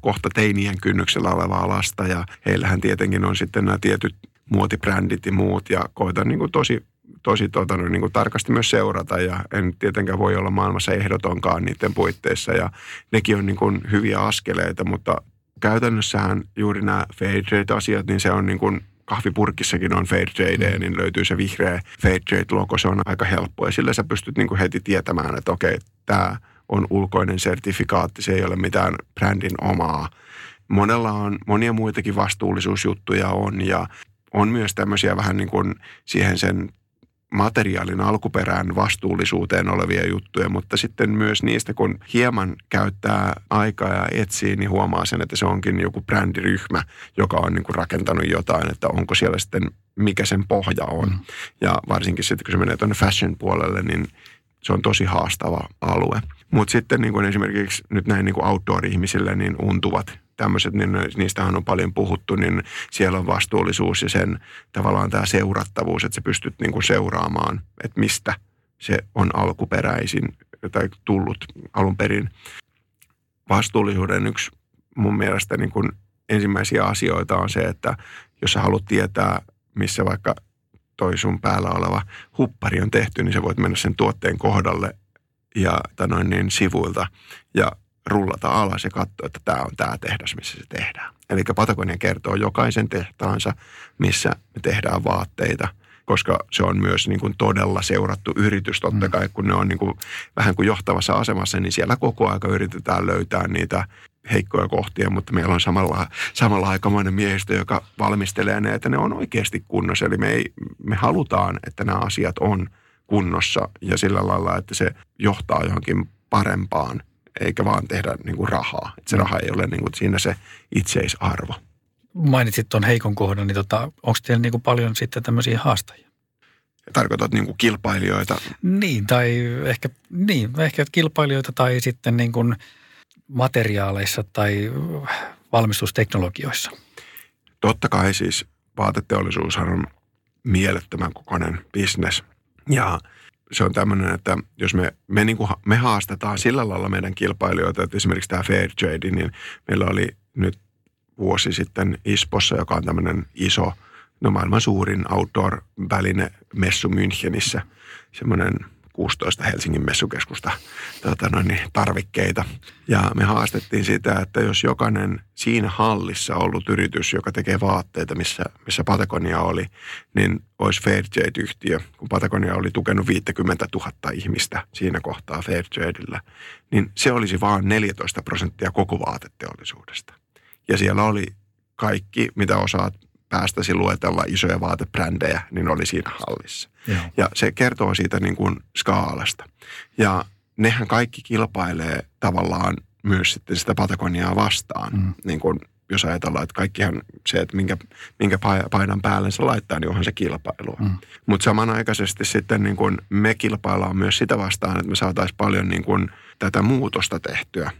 kohta teinien kynnyksellä olevaa lasta ja heillähän tietenkin on sitten nämä tietyt muotibrändit ja muut ja koitan niin kuin tosi tosi tota, niin kuin tarkasti myös seurata ja en tietenkään voi olla maailmassa ehdotonkaan niiden puitteissa ja nekin on niin kuin hyviä askeleita, mutta käytännössähän juuri nämä fair trade-asiat, niin se on niin kuin kahvipurkissakin on fair trade, mm. niin löytyy se vihreä fair trade-logo, se on aika helppo ja sillä sä pystyt niin kuin heti tietämään, että okei, tämä on ulkoinen sertifikaatti, se ei ole mitään brändin omaa. Monella on monia muitakin vastuullisuusjuttuja on ja on myös tämmöisiä vähän niin kuin siihen sen materiaalin alkuperään vastuullisuuteen olevia juttuja, mutta sitten myös niistä, kun hieman käyttää aikaa ja etsii, niin huomaa sen, että se onkin joku brändiryhmä, joka on niin kuin rakentanut jotain, että onko siellä sitten, mikä sen pohja on. Mm. Ja varsinkin sitten, kun se menee tuonne fashion puolelle, niin se on tosi haastava alue. Mutta sitten niin kuin esimerkiksi nyt näin niin kuin outdoor-ihmisille niin untuvat tämmöiset, niin niistähän on paljon puhuttu, niin siellä on vastuullisuus ja sen tavallaan tämä seurattavuus, että sä pystyt niin kuin seuraamaan, että mistä se on alkuperäisin tai tullut alun perin. Vastuullisuuden yksi mun mielestä niin kuin ensimmäisiä asioita on se, että jos sä haluat tietää, missä vaikka toi sun päällä oleva huppari on tehty, niin sä voit mennä sen tuotteen kohdalle ja noin niin sivuilta ja rullata alas ja katsoa, että tämä on tämä tehdas, missä se tehdään. Eli Patagonia kertoo jokaisen tehtaansa, missä me tehdään vaatteita, koska se on myös niin kuin todella seurattu yritys totta mm. kai, kun ne on niin kuin, vähän kuin johtavassa asemassa, niin siellä koko aika yritetään löytää niitä heikkoja kohtia, mutta meillä on samalla, samalla aikamoinen miehistö, joka valmistelee ne, että ne on oikeasti kunnossa. Eli me, ei, me halutaan, että nämä asiat on kunnossa ja sillä lailla, että se johtaa johonkin parempaan eikä vaan tehdä niin kuin rahaa. Että se raha ei ole niin kuin siinä se itseisarvo. Mainitsit tuon heikon kohdan, niin tota, onko teillä niin kuin paljon sitten tämmöisiä haastajia? Tarkoitat niin kuin kilpailijoita? Niin, tai ehkä, niin, ehkä kilpailijoita tai sitten niin kuin materiaaleissa tai valmistusteknologioissa. Totta kai siis vaateteollisuushan on mielettömän kokoinen bisnes ja – se on tämmöinen, että jos me, me, niin kuin, me haastetaan sillä lailla meidän kilpailijoita, että esimerkiksi tämä Fair Trade, niin meillä oli nyt vuosi sitten Ispossa, joka on tämmöinen iso, no maailman suurin outdoor-väline messu Münchenissä, semmoinen 16 Helsingin messukeskusta tuota, noin, niin, tarvikkeita. Ja me haastettiin sitä, että jos jokainen siinä hallissa ollut yritys, joka tekee vaatteita, missä, missä Patagonia oli, niin olisi Fairtrade-yhtiö, kun Patagonia oli tukenut 50 000 ihmistä siinä kohtaa Fairtradeillä, niin se olisi vain 14 prosenttia koko vaateteollisuudesta. Ja siellä oli kaikki, mitä osaat päästäsi luetella isoja vaatebrändejä, niin oli siinä hallissa. Joo. Ja se kertoo siitä niin kuin skaalasta. Ja nehän kaikki kilpailee tavallaan myös sitten sitä Patagoniaa vastaan. Mm. Niin kuin jos ajatellaan, että kaikkihan se, että minkä, minkä painan päälle se laittaa, niin onhan se kilpailua. Mm. Mutta samanaikaisesti sitten niin kun me kilpaillaan myös sitä vastaan, että me saataisiin paljon niin kun tätä muutosta tehtyä.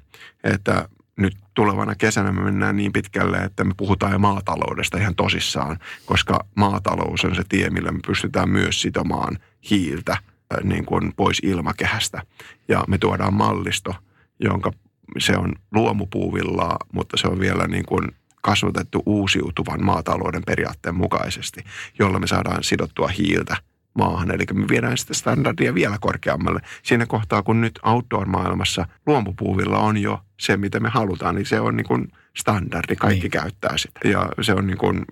Että nyt tulevana kesänä me mennään niin pitkälle, että me puhutaan jo maataloudesta ihan tosissaan, koska maatalous on se tie, millä me pystytään myös sitomaan hiiltä äh, niin kuin pois ilmakehästä. Ja me tuodaan mallisto, jonka se on luomupuuvillaa, mutta se on vielä niin kuin kasvatettu uusiutuvan maatalouden periaatteen mukaisesti, jolla me saadaan sidottua hiiltä maahan. Eli me viedään sitä standardia vielä korkeammalle. Siinä kohtaa, kun nyt outdoor-maailmassa luomupuuvilla on jo se, mitä me halutaan, niin se on niin kuin standardi. Kaikki niin. käyttää sitä. Ja se on niin kuin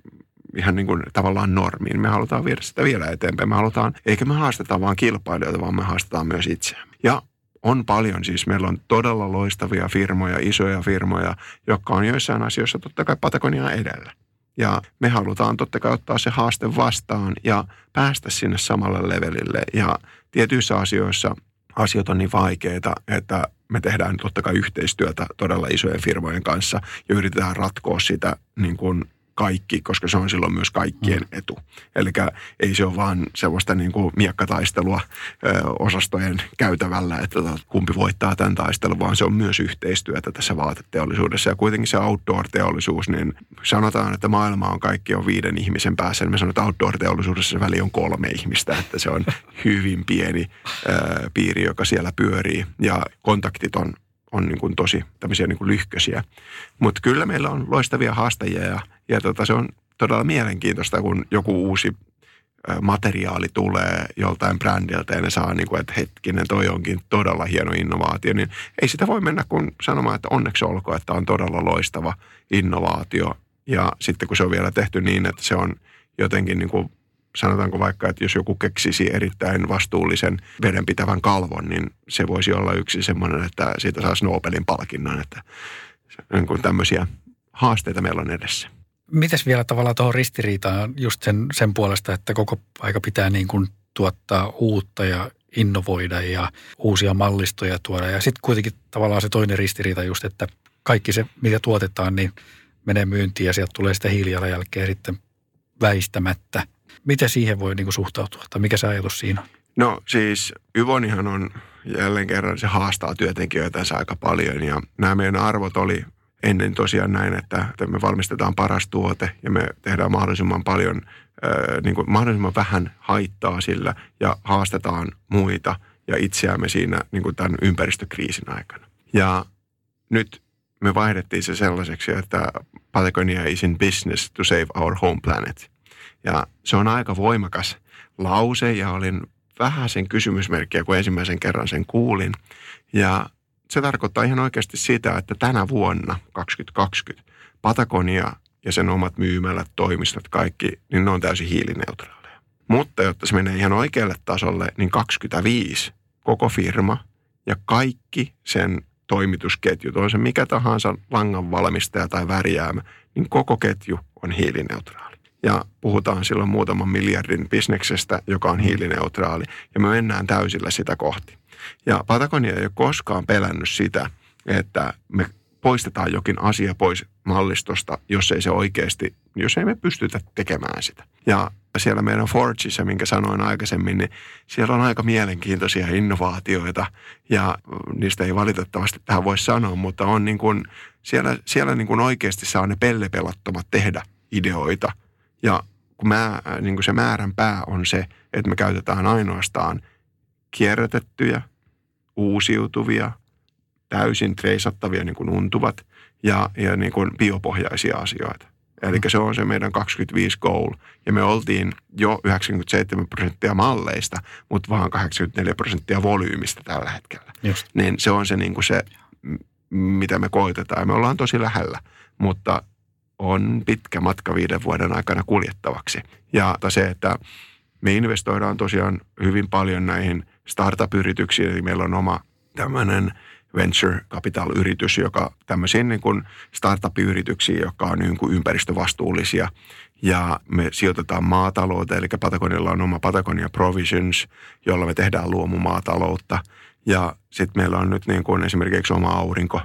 ihan niin kuin tavallaan normiin. Me halutaan viedä sitä vielä eteenpäin. Me halutaan, eikä me haasteta vaan kilpailijoita, vaan me haastetaan myös itseämme. Ja on paljon siis. Meillä on todella loistavia firmoja, isoja firmoja, jotka on joissain asioissa totta kai Patagonia edellä. Ja me halutaan totta kai ottaa se haaste vastaan ja päästä sinne samalle levelille. Ja tietyissä asioissa asiat on niin vaikeita, että me tehdään totta kai yhteistyötä todella isojen firmojen kanssa ja yritetään ratkoa sitä niin kuin kaikki, koska se on silloin myös kaikkien mm. etu. Eli ei se ole vaan sellaista niin kuin miekkataistelua ö, osastojen käytävällä, että tota, kumpi voittaa tämän taistelun, vaan se on myös yhteistyötä tässä vaateteollisuudessa. Ja kuitenkin se outdoor-teollisuus, niin sanotaan, että maailma on kaikki on viiden ihmisen päässä. Niin me sanotaan, että outdoor-teollisuudessa se väli on kolme ihmistä, että se on hyvin pieni ö, piiri, joka siellä pyörii. Ja kontaktit on on niin kuin tosi tämmöisiä niin kuin lyhköisiä. Mutta kyllä meillä on loistavia haastajia ja, ja tota, se on todella mielenkiintoista, kun joku uusi materiaali tulee joltain brändiltä ja ne saa niin kuin, että hetkinen, toi onkin todella hieno innovaatio, niin ei sitä voi mennä kun sanomaan, että onneksi olkoon, että on todella loistava innovaatio. Ja sitten kun se on vielä tehty niin, että se on jotenkin niin kuin sanotaanko vaikka, että jos joku keksisi erittäin vastuullisen vedenpitävän kalvon, niin se voisi olla yksi semmoinen, että siitä saisi Nobelin palkinnon. Että niin kuin tämmöisiä haasteita meillä on edessä. Mites vielä tavallaan tuohon ristiriitaan just sen, sen puolesta, että koko aika pitää niin kuin tuottaa uutta ja innovoida ja uusia mallistoja tuoda. Ja sitten kuitenkin tavallaan se toinen ristiriita just, että kaikki se, mitä tuotetaan, niin menee myyntiin ja sieltä tulee sitä hiilijalanjälkeä sitten väistämättä. Miten siihen voi niin kuin suhtautua tai mikä se ajatus siinä on? No siis Yvonihan on jälleen kerran, se haastaa työntekijöitänsä aika paljon ja nämä meidän arvot oli ennen tosiaan näin, että, me valmistetaan paras tuote ja me tehdään mahdollisimman paljon, niin kuin mahdollisimman vähän haittaa sillä ja haastetaan muita ja itseämme siinä niin kuin tämän ympäristökriisin aikana. Ja nyt me vaihdettiin se sellaiseksi, että Patagonia is in business to save our home planet. Ja se on aika voimakas lause ja olin vähän sen kysymysmerkkiä, kun ensimmäisen kerran sen kuulin. Ja se tarkoittaa ihan oikeasti sitä, että tänä vuonna 2020 Patagonia ja sen omat myymälät, toimistot, kaikki, niin ne on täysin hiilineutraaleja. Mutta jotta se menee ihan oikealle tasolle, niin 25 koko firma ja kaikki sen toimitusketjut, on se mikä tahansa langan valmistaja tai värjäämä, niin koko ketju on hiilineutraali. Ja puhutaan silloin muutaman miljardin bisneksestä, joka on hiilineutraali, ja me mennään täysillä sitä kohti. Ja Patagonia ei ole koskaan pelännyt sitä, että me poistetaan jokin asia pois mallistosta, jos ei se oikeasti, jos ei me pystytä tekemään sitä. Ja siellä meidän Forgeissa, minkä sanoin aikaisemmin, niin siellä on aika mielenkiintoisia innovaatioita ja niistä ei valitettavasti tähän voi sanoa, mutta on niin kuin, siellä, siellä niin kuin oikeasti saa ne pellepelattomat tehdä ideoita. Ja kun mä, niin kuin se määrän pää on se, että me käytetään ainoastaan kierrätettyjä, uusiutuvia, täysin treisattavia niin kuin untuvat ja, ja niin kuin biopohjaisia asioita. Eli se on se meidän 25 goal. Ja me oltiin jo 97 prosenttia malleista, mutta vaan 84 prosenttia volyymista tällä hetkellä. Just. Niin se on se, niin kuin se, mitä me koitetaan. Ja me ollaan tosi lähellä, mutta on pitkä matka viiden vuoden aikana kuljettavaksi. Ja se, että me investoidaan tosiaan hyvin paljon näihin startup-yrityksiin, eli meillä on oma tämmöinen venture capital-yritys, joka tämmöisiin niin kuin startup-yrityksiin, jotka on niin kuin ympäristövastuullisia. Ja me sijoitetaan maatalouteen, eli Patagonialla on oma Patagonia Provisions, jolla me tehdään luomumaataloutta. Ja sitten meillä on nyt niin kuin esimerkiksi oma aurinko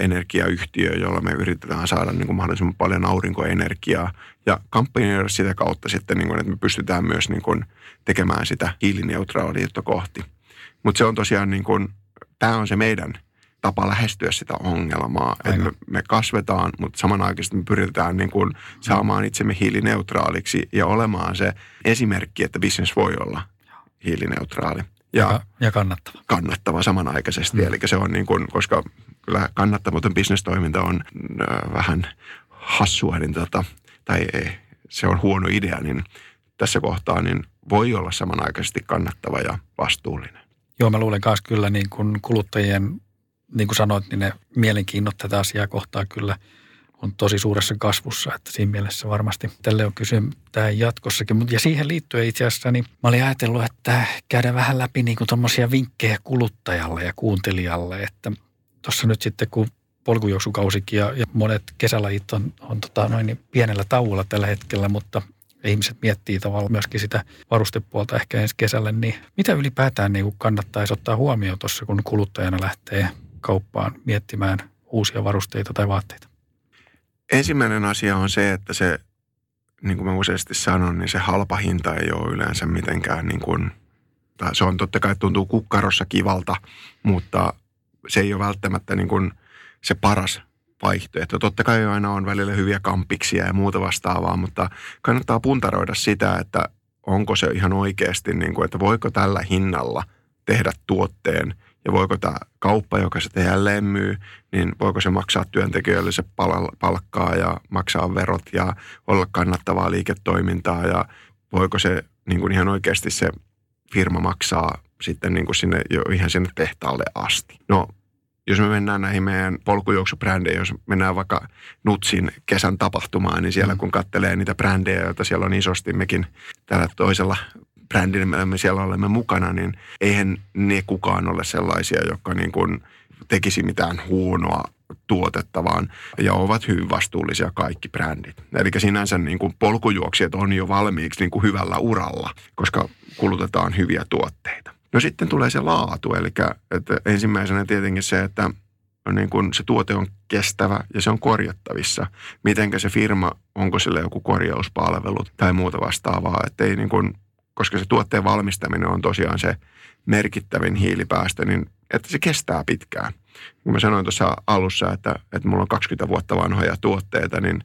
energiayhtiö, jolla me yritetään saada niin kuin mahdollisimman paljon aurinkoenergiaa ja kampanjoida sitä kautta sitten, niin kuin, että me pystytään myös niin kuin tekemään sitä hiilineutraaliutta kohti. Mutta se on tosiaan niin kuin, tämä on se meidän tapa lähestyä sitä ongelmaa. Että me, me kasvetaan, mutta samanaikaisesti me pyritään niin kuin saamaan itsemme hiilineutraaliksi ja olemaan se esimerkki, että business voi olla hiilineutraali. Ja, ja, ja kannattava. Kannattava samanaikaisesti. Mm. Eli se on niin kuin, koska kyllä kannattamaton bisnestoiminta on äh, vähän hassua, niin tota, tai ei, se on huono idea, niin tässä kohtaa niin voi olla samanaikaisesti kannattava ja vastuullinen. Joo, mä luulen myös kyllä niin kuin kuluttajien, niin kuin sanoit, niin ne mielenkiinnot tätä asiaa kohtaa kyllä on tosi suuressa kasvussa, että siinä mielessä varmasti tälle on kysyntää jatkossakin. Ja siihen liittyen itse asiassa, niin mä olin ajatellut, että käydään vähän läpi niin kuin vinkkejä kuluttajalle ja kuuntelijalle, että tuossa nyt sitten kun polkujuoksukausikin ja, ja monet kesälajit on, on tota noin niin pienellä tauolla tällä hetkellä, mutta ihmiset miettii tavallaan myöskin sitä varustepuolta ehkä ensi kesälle, niin mitä ylipäätään niin kannattaisi ottaa huomioon tuossa, kun kuluttajana lähtee kauppaan miettimään uusia varusteita tai vaatteita? Ensimmäinen asia on se, että se, niin kuin mä useasti sanon, niin se halpa hinta ei ole yleensä mitenkään niin kuin, se on totta kai tuntuu kukkarossa kivalta, mutta se ei ole välttämättä niin kuin se paras vaihtoehto. Totta kai aina on välillä hyviä kampiksia ja muuta vastaavaa, mutta kannattaa puntaroida sitä, että onko se ihan oikeasti, niin kuin, että voiko tällä hinnalla tehdä tuotteen ja voiko tämä kauppa, joka sitä jälleen myy, niin voiko se maksaa työntekijöille se palkkaa ja maksaa verot ja olla kannattavaa liiketoimintaa ja voiko se niin kuin ihan oikeasti se firma maksaa sitten niin kuin sinne, jo ihan sinne tehtaalle asti. No jos me mennään näihin meidän polkujuoksubrändeihin, jos mennään vaikka Nutsin kesän tapahtumaan, niin siellä mm. kun kattelee niitä brändejä, joita siellä on isosti, mekin tällä toisella brändillä me siellä olemme mukana, niin eihän ne kukaan ole sellaisia, jotka niin kuin tekisi mitään huonoa tuotetta, vaan ja ovat hyvin vastuullisia kaikki brändit. Eli sinänsä niin kuin polkujuoksijat on jo valmiiksi niin kuin hyvällä uralla, koska kulutetaan hyviä tuotteita. No sitten tulee se laatu, eli että ensimmäisenä tietenkin se, että niin kun se tuote on kestävä ja se on korjattavissa. Mitenkä se firma, onko sillä joku korjauspalvelu tai muuta vastaavaa. Että ei niin kun, koska se tuotteen valmistaminen on tosiaan se merkittävin hiilipäästö, niin että se kestää pitkään. Kun mä sanoin tuossa alussa, että, että mulla on 20 vuotta vanhoja tuotteita, niin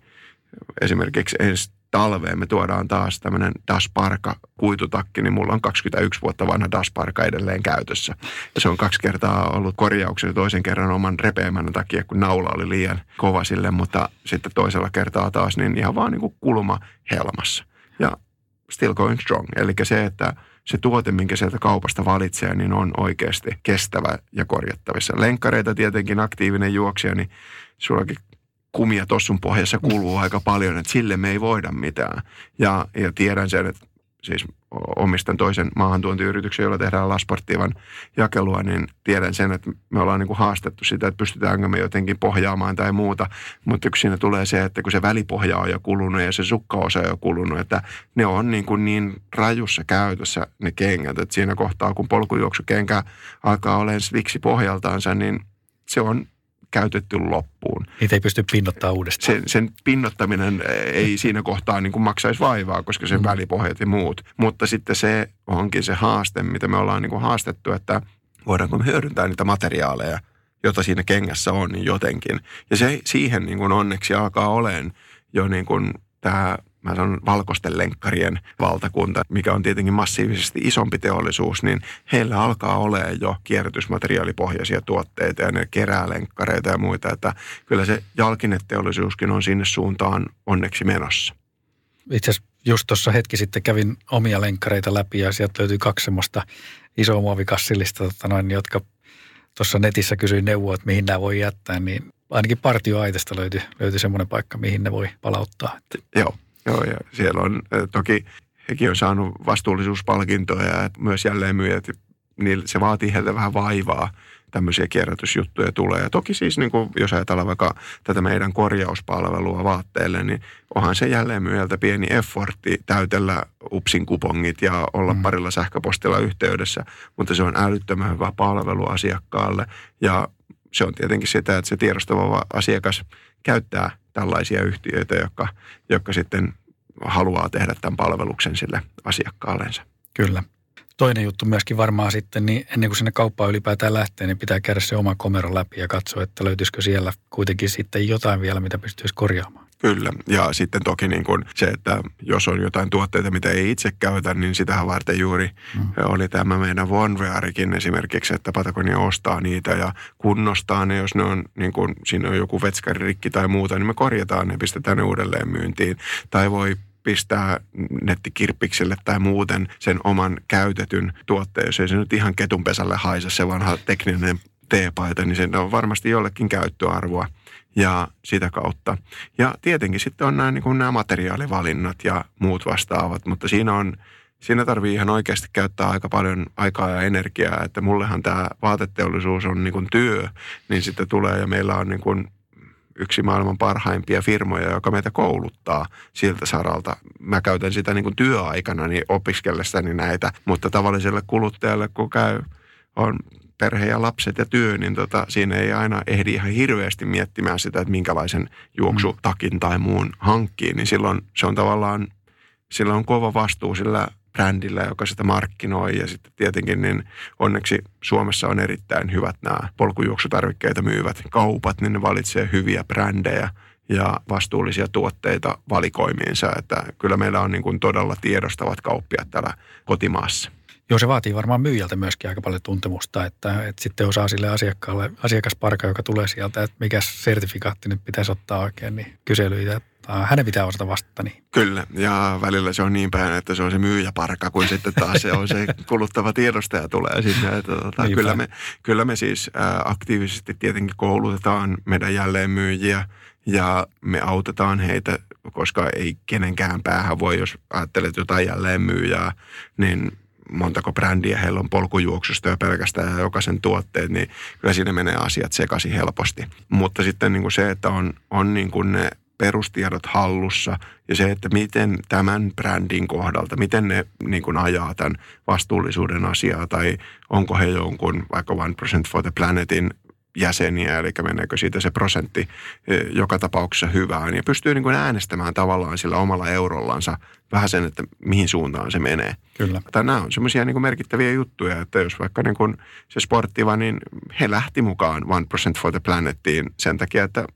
esimerkiksi ensi talveen me tuodaan taas tämmöinen Dasparka kuitutakki, niin mulla on 21 vuotta vanha Dasparka edelleen käytössä. Se on kaksi kertaa ollut korjauksessa toisen kerran oman repeämän takia, kun naula oli liian kova sille, mutta sitten toisella kertaa taas niin ihan vaan niin kuin kulma helmassa. Ja still going strong. Eli se, että se tuote, minkä sieltä kaupasta valitsee, niin on oikeasti kestävä ja korjattavissa. Lenkkareita tietenkin aktiivinen juoksija, niin sullakin kumia tossun pohjassa kuluu aika paljon, että sille me ei voida mitään. Ja, ja tiedän sen, että siis omistan toisen maahantuontiyrityksen, jolla tehdään lasportiivan jakelua, niin tiedän sen, että me ollaan niin kuin haastettu sitä, että pystytäänkö me jotenkin pohjaamaan tai muuta. Mutta kun siinä tulee se, että kun se välipohja on jo kulunut ja se sukkaosa on jo kulunut, että ne on niin, kuin niin rajussa käytössä ne kengät, että siinä kohtaa kun polkujuoksukenkä alkaa olemaan sviksi pohjaltaansa, niin se on käytetty loppuun. Niitä ei pysty pinnottaa uudestaan. Sen, sen pinnottaminen ei siinä kohtaa niin kuin maksaisi vaivaa, koska sen mm. välipohjat ja muut. Mutta sitten se onkin se haaste, mitä me ollaan niin kuin haastettu, että voidaanko me hyödyntää niitä materiaaleja, jota siinä kengässä on, niin jotenkin. Ja se, siihen niin kuin onneksi alkaa olemaan jo niin kuin tämä mä sanon valkoisten lenkkarien valtakunta, mikä on tietenkin massiivisesti isompi teollisuus, niin heillä alkaa olemaan jo kierrätysmateriaalipohjaisia tuotteita ja ne kerää lenkkareita ja muita. Että kyllä se jalkineteollisuuskin on sinne suuntaan onneksi menossa. Itse asiassa just tuossa hetki sitten kävin omia lenkkareita läpi ja sieltä löytyi kaksi semmoista isoa muovikassillista, tota noin, jotka tuossa netissä kysyin neuvoa, että mihin nämä voi jättää, niin ainakin partioaitesta löytyi, löytyi semmoinen paikka, mihin ne voi palauttaa. Joo, Joo, ja siellä on toki hekin on saanut vastuullisuuspalkintoja ja myös jälleenmyyjät, niin se vaatii heiltä vähän vaivaa tämmöisiä kierrätysjuttuja tulee. Ja toki siis, niin kuin, jos ajatellaan vaikka tätä meidän korjauspalvelua vaatteille, niin onhan se jälleenmyyjältä pieni effortti täytellä UPSin kupongit ja olla mm. parilla sähköpostilla yhteydessä, mutta se on älyttömän hyvä palvelu asiakkaalle. Ja se on tietenkin sitä, että se tiedostava asiakas käyttää tällaisia yhtiöitä, jotka, jotka sitten haluaa tehdä tämän palveluksen sille asiakkaallensa. Kyllä. Toinen juttu myöskin varmaan sitten, niin ennen kuin sinne kauppaan ylipäätään lähtee, niin pitää käydä se oma komero läpi ja katsoa, että löytyisikö siellä kuitenkin sitten jotain vielä, mitä pystyisi korjaamaan. Kyllä, ja sitten toki niin kuin se, että jos on jotain tuotteita, mitä ei itse käytä, niin sitähän varten juuri mm. oli tämä meidän Vonvearikin esimerkiksi, että Patagonia ostaa niitä ja kunnostaa ne, jos ne on, niin kuin, siinä on joku vetskaririkki tai muuta, niin me korjataan ne, pistetään ne uudelleen myyntiin. Tai voi pistää nettikirppikselle tai muuten sen oman käytetyn tuotteen, jos ei se nyt ihan ketunpesälle haise se vanha tekninen teepaita, niin se on varmasti jollekin käyttöarvoa ja sitä kautta. Ja tietenkin sitten on nämä, niin kuin nämä materiaalivalinnat ja muut vastaavat, mutta siinä on Siinä tarvii ihan oikeasti käyttää aika paljon aikaa ja energiaa, että mullehan tämä vaateteollisuus on niin kuin työ, niin sitten tulee ja meillä on niin kuin yksi maailman parhaimpia firmoja, joka meitä kouluttaa siltä saralta. Mä käytän sitä niin kuin työaikana niin opiskellessani näitä, mutta tavalliselle kuluttajalle, kun käy, on perhe ja lapset ja työ, niin tota, siinä ei aina ehdi ihan hirveästi miettimään sitä, että minkälaisen juoksutakin tai muun hankkii, niin silloin se on tavallaan, sillä on kova vastuu sillä brändillä, joka sitä markkinoi. Ja sitten tietenkin niin onneksi Suomessa on erittäin hyvät nämä polkujuoksutarvikkeita myyvät kaupat, niin ne valitsee hyviä brändejä ja vastuullisia tuotteita valikoimiinsa. Että kyllä meillä on niin kuin todella tiedostavat kauppiat täällä kotimaassa. Joo, se vaatii varmaan myyjältä myöskin aika paljon tuntemusta, että, että sitten osaa sille asiakkaalle, asiakasparka, joka tulee sieltä, että mikä sertifikaatti nyt pitäisi ottaa oikein, niin kyselyitä, hänen pitää osata vastata. Niin. Kyllä, ja välillä se on niin päin, että se on se myyjäparka, kun sitten taas se on se kuluttava tiedostaja tulee sinne. Että, tota, kyllä, me, kyllä me siis aktiivisesti tietenkin koulutetaan meidän jälleenmyyjiä ja me autetaan heitä, koska ei kenenkään päähän voi, jos ajattelet jotain jälleenmyyjää, niin montako brändiä heillä on polkujuoksusta ja pelkästään jokaisen tuotteet, niin kyllä siinä menee asiat sekaisin helposti. Mutta sitten niin kuin se, että on, on niin kuin ne perustiedot hallussa ja se, että miten tämän brändin kohdalta, miten ne niin kuin ajaa tämän vastuullisuuden asiaa tai onko he jonkun vaikka One Percent for the Planetin jäseniä, eli meneekö siitä se prosentti e, joka tapauksessa hyvään. Ja pystyy niin kuin äänestämään tavallaan sillä omalla eurollansa vähän sen, että mihin suuntaan se menee. Kyllä. Tai nämä on semmoisia niin merkittäviä juttuja, että jos vaikka niin kuin se sporttiva, niin he lähti mukaan One Percent for the Planetiin sen takia, että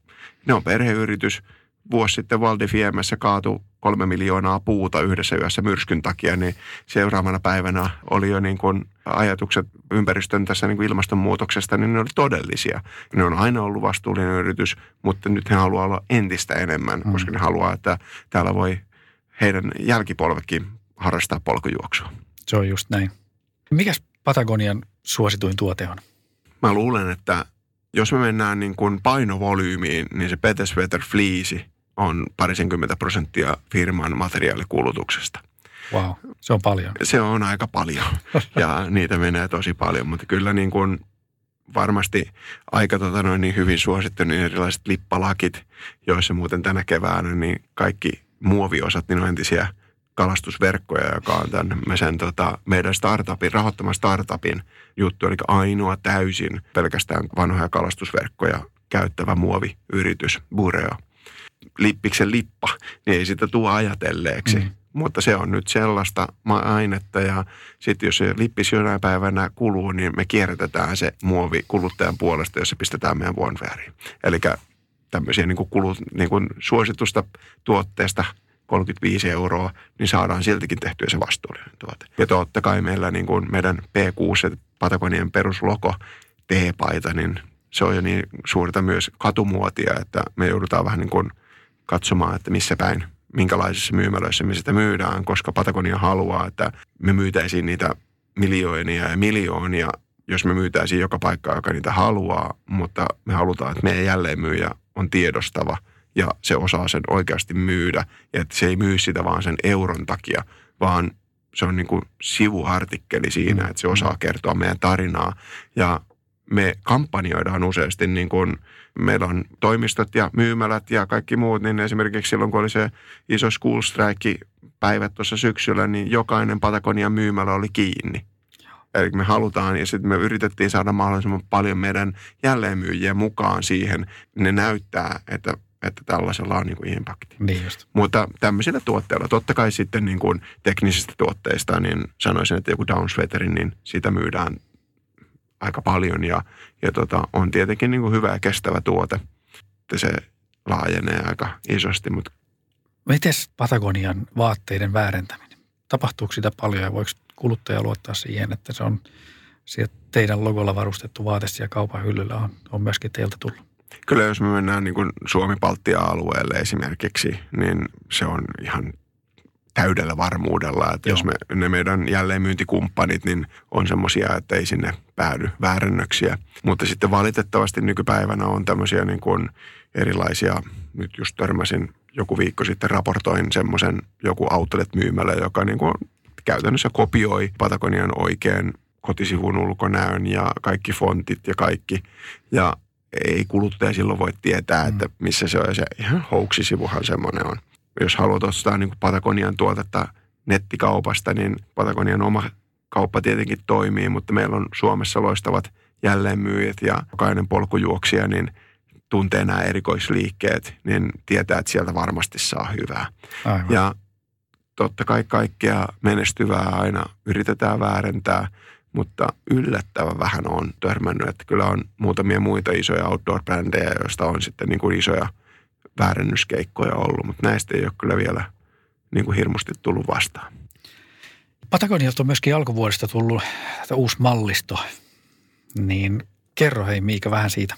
ne on perheyritys – vuosi sitten Valdifiemessä kaatui kolme miljoonaa puuta yhdessä yössä myrskyn takia, niin seuraavana päivänä oli jo niin kuin ajatukset ympäristön tässä niin kuin ilmastonmuutoksesta, niin ne oli todellisia. Ne on aina ollut vastuullinen yritys, mutta nyt he haluaa olla entistä enemmän, mm. koska ne haluaa, että täällä voi heidän jälkipolvekin harrastaa polkujuoksua. Se on just näin. Mikäs Patagonian suosituin tuote on? Mä luulen, että jos me mennään niin kuin painovolyymiin, niin se Petesweather Fleece on parisenkymmentä prosenttia firman materiaalikulutuksesta. Wow, se on paljon. Se on aika paljon ja niitä menee tosi paljon, mutta kyllä niin kuin varmasti aika tota noin niin hyvin suosittu niin erilaiset lippalakit, joissa muuten tänä keväänä niin kaikki muoviosat niin on entisiä kalastusverkkoja, joka on tämän me sen, tota, meidän startupin, rahoittaman startupin juttu, eli ainoa täysin pelkästään vanhoja kalastusverkkoja käyttävä muoviyritys, Bureo lippiksen lippa, niin ei sitä tule ajatelleeksi. Mm. Mutta se on nyt sellaista ainetta ja sitten jos se lippis jonain päivänä kuluu, niin me kierrätetään se muovi kuluttajan puolesta, jos se pistetään meidän vuonvääriin. Eli tämmöisiä niin kuin kulut, niin kuin suositusta tuotteesta 35 euroa, niin saadaan siltikin tehtyä se vastuullinen tuote. Ja totta kai meillä niin kuin meidän P6, Patagonian peruslogo, T-paita, niin se on jo niin suurta myös katumuotia, että me joudutaan vähän niin kuin – katsomaan, että missä päin, minkälaisissa myymälöissä me sitä myydään, koska Patagonia haluaa, että me myytäisiin niitä miljoonia ja miljoonia, jos me myytäisiin joka paikka, joka niitä haluaa, mutta me halutaan, että meidän jälleenmyyjä on tiedostava ja se osaa sen oikeasti myydä ja että se ei myy sitä vaan sen euron takia, vaan se on niin kuin sivuartikkeli siinä, mm. että se osaa kertoa meidän tarinaa ja me kampanjoidaan useasti niin kuin – meillä on toimistot ja myymälät ja kaikki muut, niin esimerkiksi silloin kun oli se iso school strike päivät tuossa syksyllä, niin jokainen Patagonian myymälä oli kiinni. Eli me halutaan, ja sitten me yritettiin saada mahdollisimman paljon meidän jälleenmyyjiä mukaan siihen. Ne näyttää, että, että tällaisella on niin kuin impakti. Niin just. Mutta tämmöisillä tuotteilla, totta kai sitten niin kuin teknisistä tuotteista, niin sanoisin, että joku downsweaterin, niin sitä myydään aika paljon ja, ja tota, on tietenkin niin kuin hyvä ja kestävä tuote, että se laajenee aika isosti. Mutta. Miten Patagonian vaatteiden väärentäminen? Tapahtuuko sitä paljon ja voiko kuluttaja luottaa siihen, että se on sieltä teidän logolla varustettu vaate siellä kaupan hyllyllä on, on myöskin teiltä tullut? Kyllä jos me mennään niin Suomi-Baltia-alueelle esimerkiksi, niin se on ihan täydellä varmuudella, että Joo. jos me, ne meidän jälleenmyyntikumppanit niin on semmoisia, että ei sinne päädy väärennöksiä. Mutta sitten valitettavasti nykypäivänä on tämmöisiä niin kuin erilaisia, nyt just törmäsin joku viikko sitten raportoin semmoisen joku outlet-myymällä, joka niin kuin käytännössä kopioi Patagonian oikein kotisivun ulkonäön ja kaikki fontit ja kaikki. Ja ei kuluttaja silloin voi tietää, että mm. missä se on. Ja se ihan houksisivuhan semmoinen on jos haluat ostaa niin kuin Patagonian tuotetta nettikaupasta, niin Patagonian oma kauppa tietenkin toimii, mutta meillä on Suomessa loistavat jälleenmyyjät ja jokainen polkujuoksija, niin tuntee nämä erikoisliikkeet, niin tietää, että sieltä varmasti saa hyvää. Aivan. Ja totta kai kaikkea menestyvää aina yritetään väärentää, mutta yllättävän vähän on törmännyt, että kyllä on muutamia muita isoja outdoor-brändejä, joista on sitten niin kuin isoja – väärennyskeikkoja ollut, mutta näistä ei ole kyllä vielä niin kuin hirmusti tullut vastaan. Patagonialta on myöskin alkuvuodesta tullut uusi mallisto, niin kerro hei Miika vähän siitä.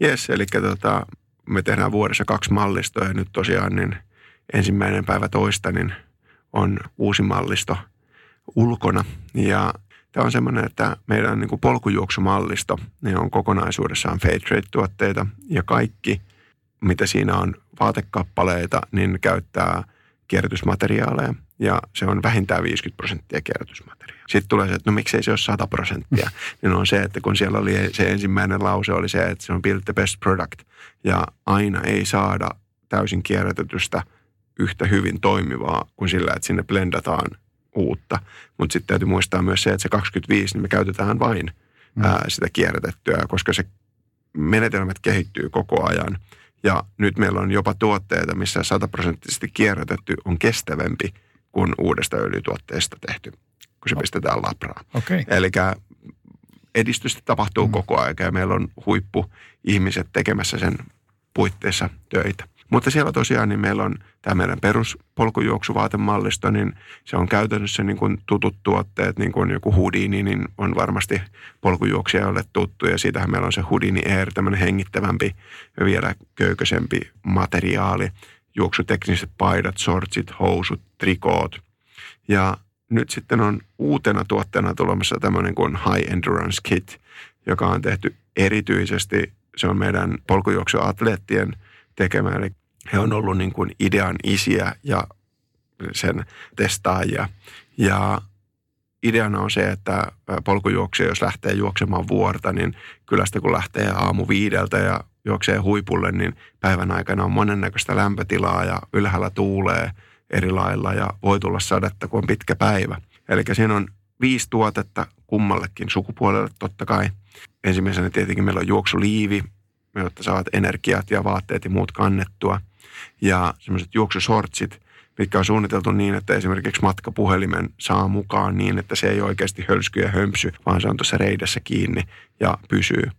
Jes, eli tota, me tehdään vuodessa kaksi mallistoa ja nyt tosiaan niin ensimmäinen päivä toista niin on uusi mallisto ulkona. Ja tämä on semmoinen, että meidän niin kuin polkujuoksumallisto niin on kokonaisuudessaan Fairtrade-tuotteita ja kaikki, mitä siinä on vaatekappaleita, niin käyttää kierrätysmateriaaleja ja se on vähintään 50 prosenttia kierrätysmateriaalia. Sitten tulee se, että no miksei se ole 100 prosenttia. Niin on se, että kun siellä oli se ensimmäinen lause oli se, että se on build the best product ja aina ei saada täysin kierrätetystä yhtä hyvin toimivaa kuin sillä, että sinne blendataan uutta. Mutta sitten täytyy muistaa myös se, että se 25, niin me käytetään vain mm. ää, sitä kierrätettyä, koska se menetelmät kehittyy koko ajan. Ja nyt meillä on jopa tuotteita, missä sataprosenttisesti kierrätetty on kestävämpi kuin uudesta öljytuotteesta tehty, kun se pistetään labraan. Okay. Eli edistystä tapahtuu mm. koko ajan ja meillä on huippu ihmiset tekemässä sen puitteissa töitä. Mutta siellä tosiaan niin meillä on tämä meidän peruspolkujuoksuvaatemallisto, niin se on käytännössä niin kuin tutut tuotteet, niin kuin joku Houdini, niin on varmasti polkujuoksijalle tuttu. Ja siitähän meillä on se Houdini Air, tämmöinen hengittävämpi ja vielä köyköisempi materiaali. Juoksutekniset paidat, sortsit, housut, trikoot. Ja nyt sitten on uutena tuotteena tulemassa tämmöinen kuin High Endurance Kit, joka on tehty erityisesti, se on meidän polkujuoksuatleettien tekemä, eli he on ollut niin kuin idean isiä ja sen testaajia. Ja ideana on se, että polkujuoksija, jos lähtee juoksemaan vuorta, niin kyllä sitä kun lähtee aamu viideltä ja juoksee huipulle, niin päivän aikana on monennäköistä lämpötilaa ja ylhäällä tuulee eri lailla ja voi tulla sadetta, kun on pitkä päivä. Eli siinä on viisi tuotetta kummallekin sukupuolelle totta kai. Ensimmäisenä tietenkin meillä on juoksuliivi, jotta saat energiat ja vaatteet ja muut kannettua – ja semmoiset juoksusortsit, mitkä on suunniteltu niin, että esimerkiksi matkapuhelimen saa mukaan niin, että se ei oikeasti hölsky ja hömpsy, vaan se on tuossa reidessä kiinni ja pysyy.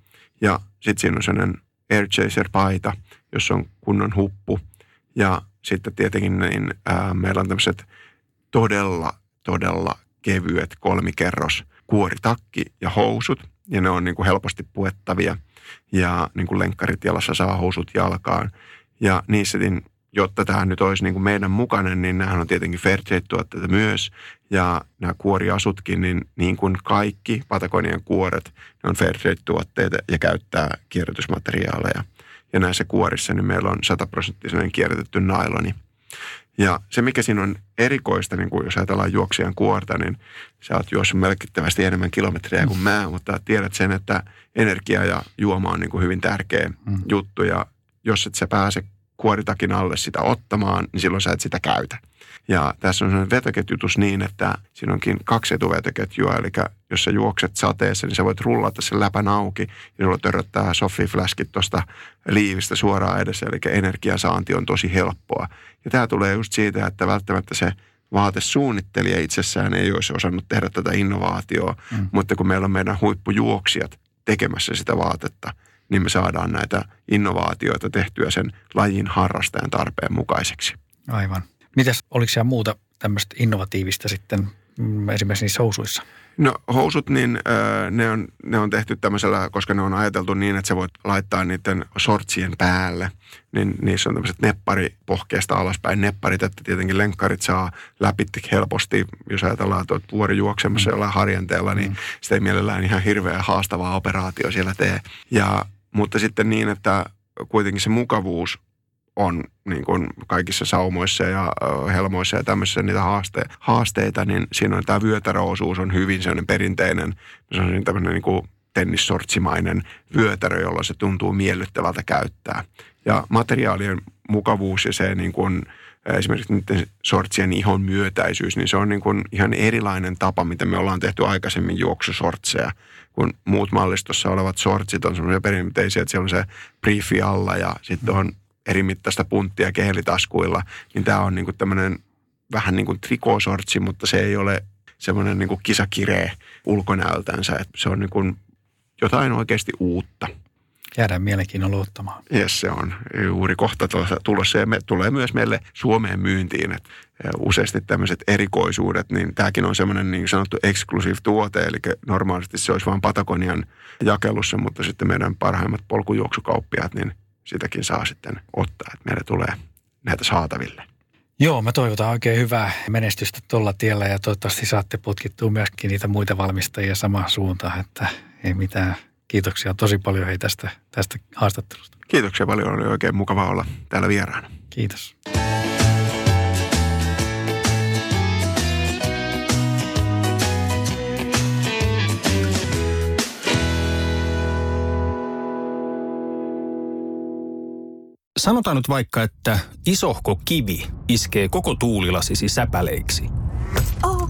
Ja sitten siinä on sellainen Air Chaser-paita, jossa on kunnon huppu. Ja sitten tietenkin niin, ää, meillä on tämmöiset todella, todella kevyet kolmikerros kuoritakki ja housut. Ja ne on niin kuin helposti puettavia. Ja niin kuin lenkkarit jalassa saa housut jalkaan. Ja niissä, niin, jotta tämä nyt olisi niin kuin meidän mukainen, niin nämä on tietenkin Fairtrade-tuotteita myös. Ja nämä kuoriasutkin, niin, niin kuin kaikki Patagonian kuoret, ne on Fairtrade-tuotteita ja käyttää kierrätysmateriaaleja. Ja näissä kuorissa niin meillä on sataprosenttisen kierrätetty nailoni. Ja se, mikä siinä on erikoista, niin kuin jos ajatellaan juoksijan kuorta, niin sä oot juossut merkittävästi enemmän kilometrejä kuin mä, mutta tiedät sen, että energia ja juoma on niin kuin hyvin tärkeä mm. juttu. Ja jos et sä pääse kuoritakin alle sitä ottamaan, niin silloin sä et sitä käytä. Ja tässä on sellainen vetoketjutus niin, että siinä onkin kaksi etuvetoketjua, eli jos sä juokset sateessa, niin sä voit rullata sen läpän auki ja sulla törröttää soffifläskit tuosta liivistä suoraan edessä, eli energiasaanti on tosi helppoa. Ja tämä tulee just siitä, että välttämättä se vaatesuunnittelija itsessään ei olisi osannut tehdä tätä innovaatioa, mm. mutta kun meillä on meidän huippujuoksijat tekemässä sitä vaatetta, niin me saadaan näitä innovaatioita tehtyä sen lajin harrastajan tarpeen mukaiseksi. Aivan. Mitäs, oliko siellä muuta tämmöistä innovatiivista sitten mm, esimerkiksi niissä housuissa? No housut, niin ne on, ne on tehty tämmöisellä, koska ne on ajateltu niin, että sä voit laittaa niiden sortsien päälle. Niin niissä on tämmöiset neppari pohkeesta alaspäin nepparit, että tietenkin lenkkarit saa läpi helposti. Jos ajatellaan, että olet vuori juoksemassa mm. jollain harjanteella, niin mm. sitä ei mielellään ihan hirveä haastavaa operaatio siellä tee. Ja, mutta sitten niin, että kuitenkin se mukavuus on niin kuin kaikissa saumoissa ja helmoissa ja tämmöisissä niitä haaste, haasteita, niin siinä on tämä vyötäröosuus on hyvin sellainen perinteinen, se on tämmöinen niin kuin tennissortsimainen vyötärö, jolla se tuntuu miellyttävältä käyttää. Ja materiaalien mukavuus ja se niin kuin, esimerkiksi niiden sortsien ihon myötäisyys, niin se on niin kuin ihan erilainen tapa, mitä me ollaan tehty aikaisemmin juoksusortseja, kun muut mallistossa olevat sortsit on semmoisia perinteisiä, että siellä on se briefi alla ja sitten on eri mittaista punttia kehelitaskuilla, niin tämä on niinku tämmöinen vähän niin kuin trikosortsi, mutta se ei ole semmoinen niin kisakiree ulkonäöltänsä. Että se on niin kuin jotain oikeasti uutta. Jäädään mielenkiinnolla ottamaan. Yes, se on juuri kohta tulossa ja me, tulee myös meille Suomeen myyntiin. Et useasti tämmöiset erikoisuudet, niin tämäkin on semmoinen niin sanottu exclusive tuote, eli normaalisti se olisi vain Patagonian jakelussa, mutta sitten meidän parhaimmat polkujuoksukauppiaat, niin sitäkin saa sitten ottaa, että meille tulee näitä saataville. Joo, mä toivotan oikein hyvää menestystä tuolla tiellä ja toivottavasti saatte putkittua myöskin niitä muita valmistajia samaan suuntaan, että ei mitään. Kiitoksia tosi paljon hei tästä, tästä haastattelusta. Kiitoksia paljon, oli oikein mukava olla täällä vieraana. Kiitos. Sanotaan nyt vaikka, että isohko kivi iskee koko tuulilasisi säpäleiksi. Oh,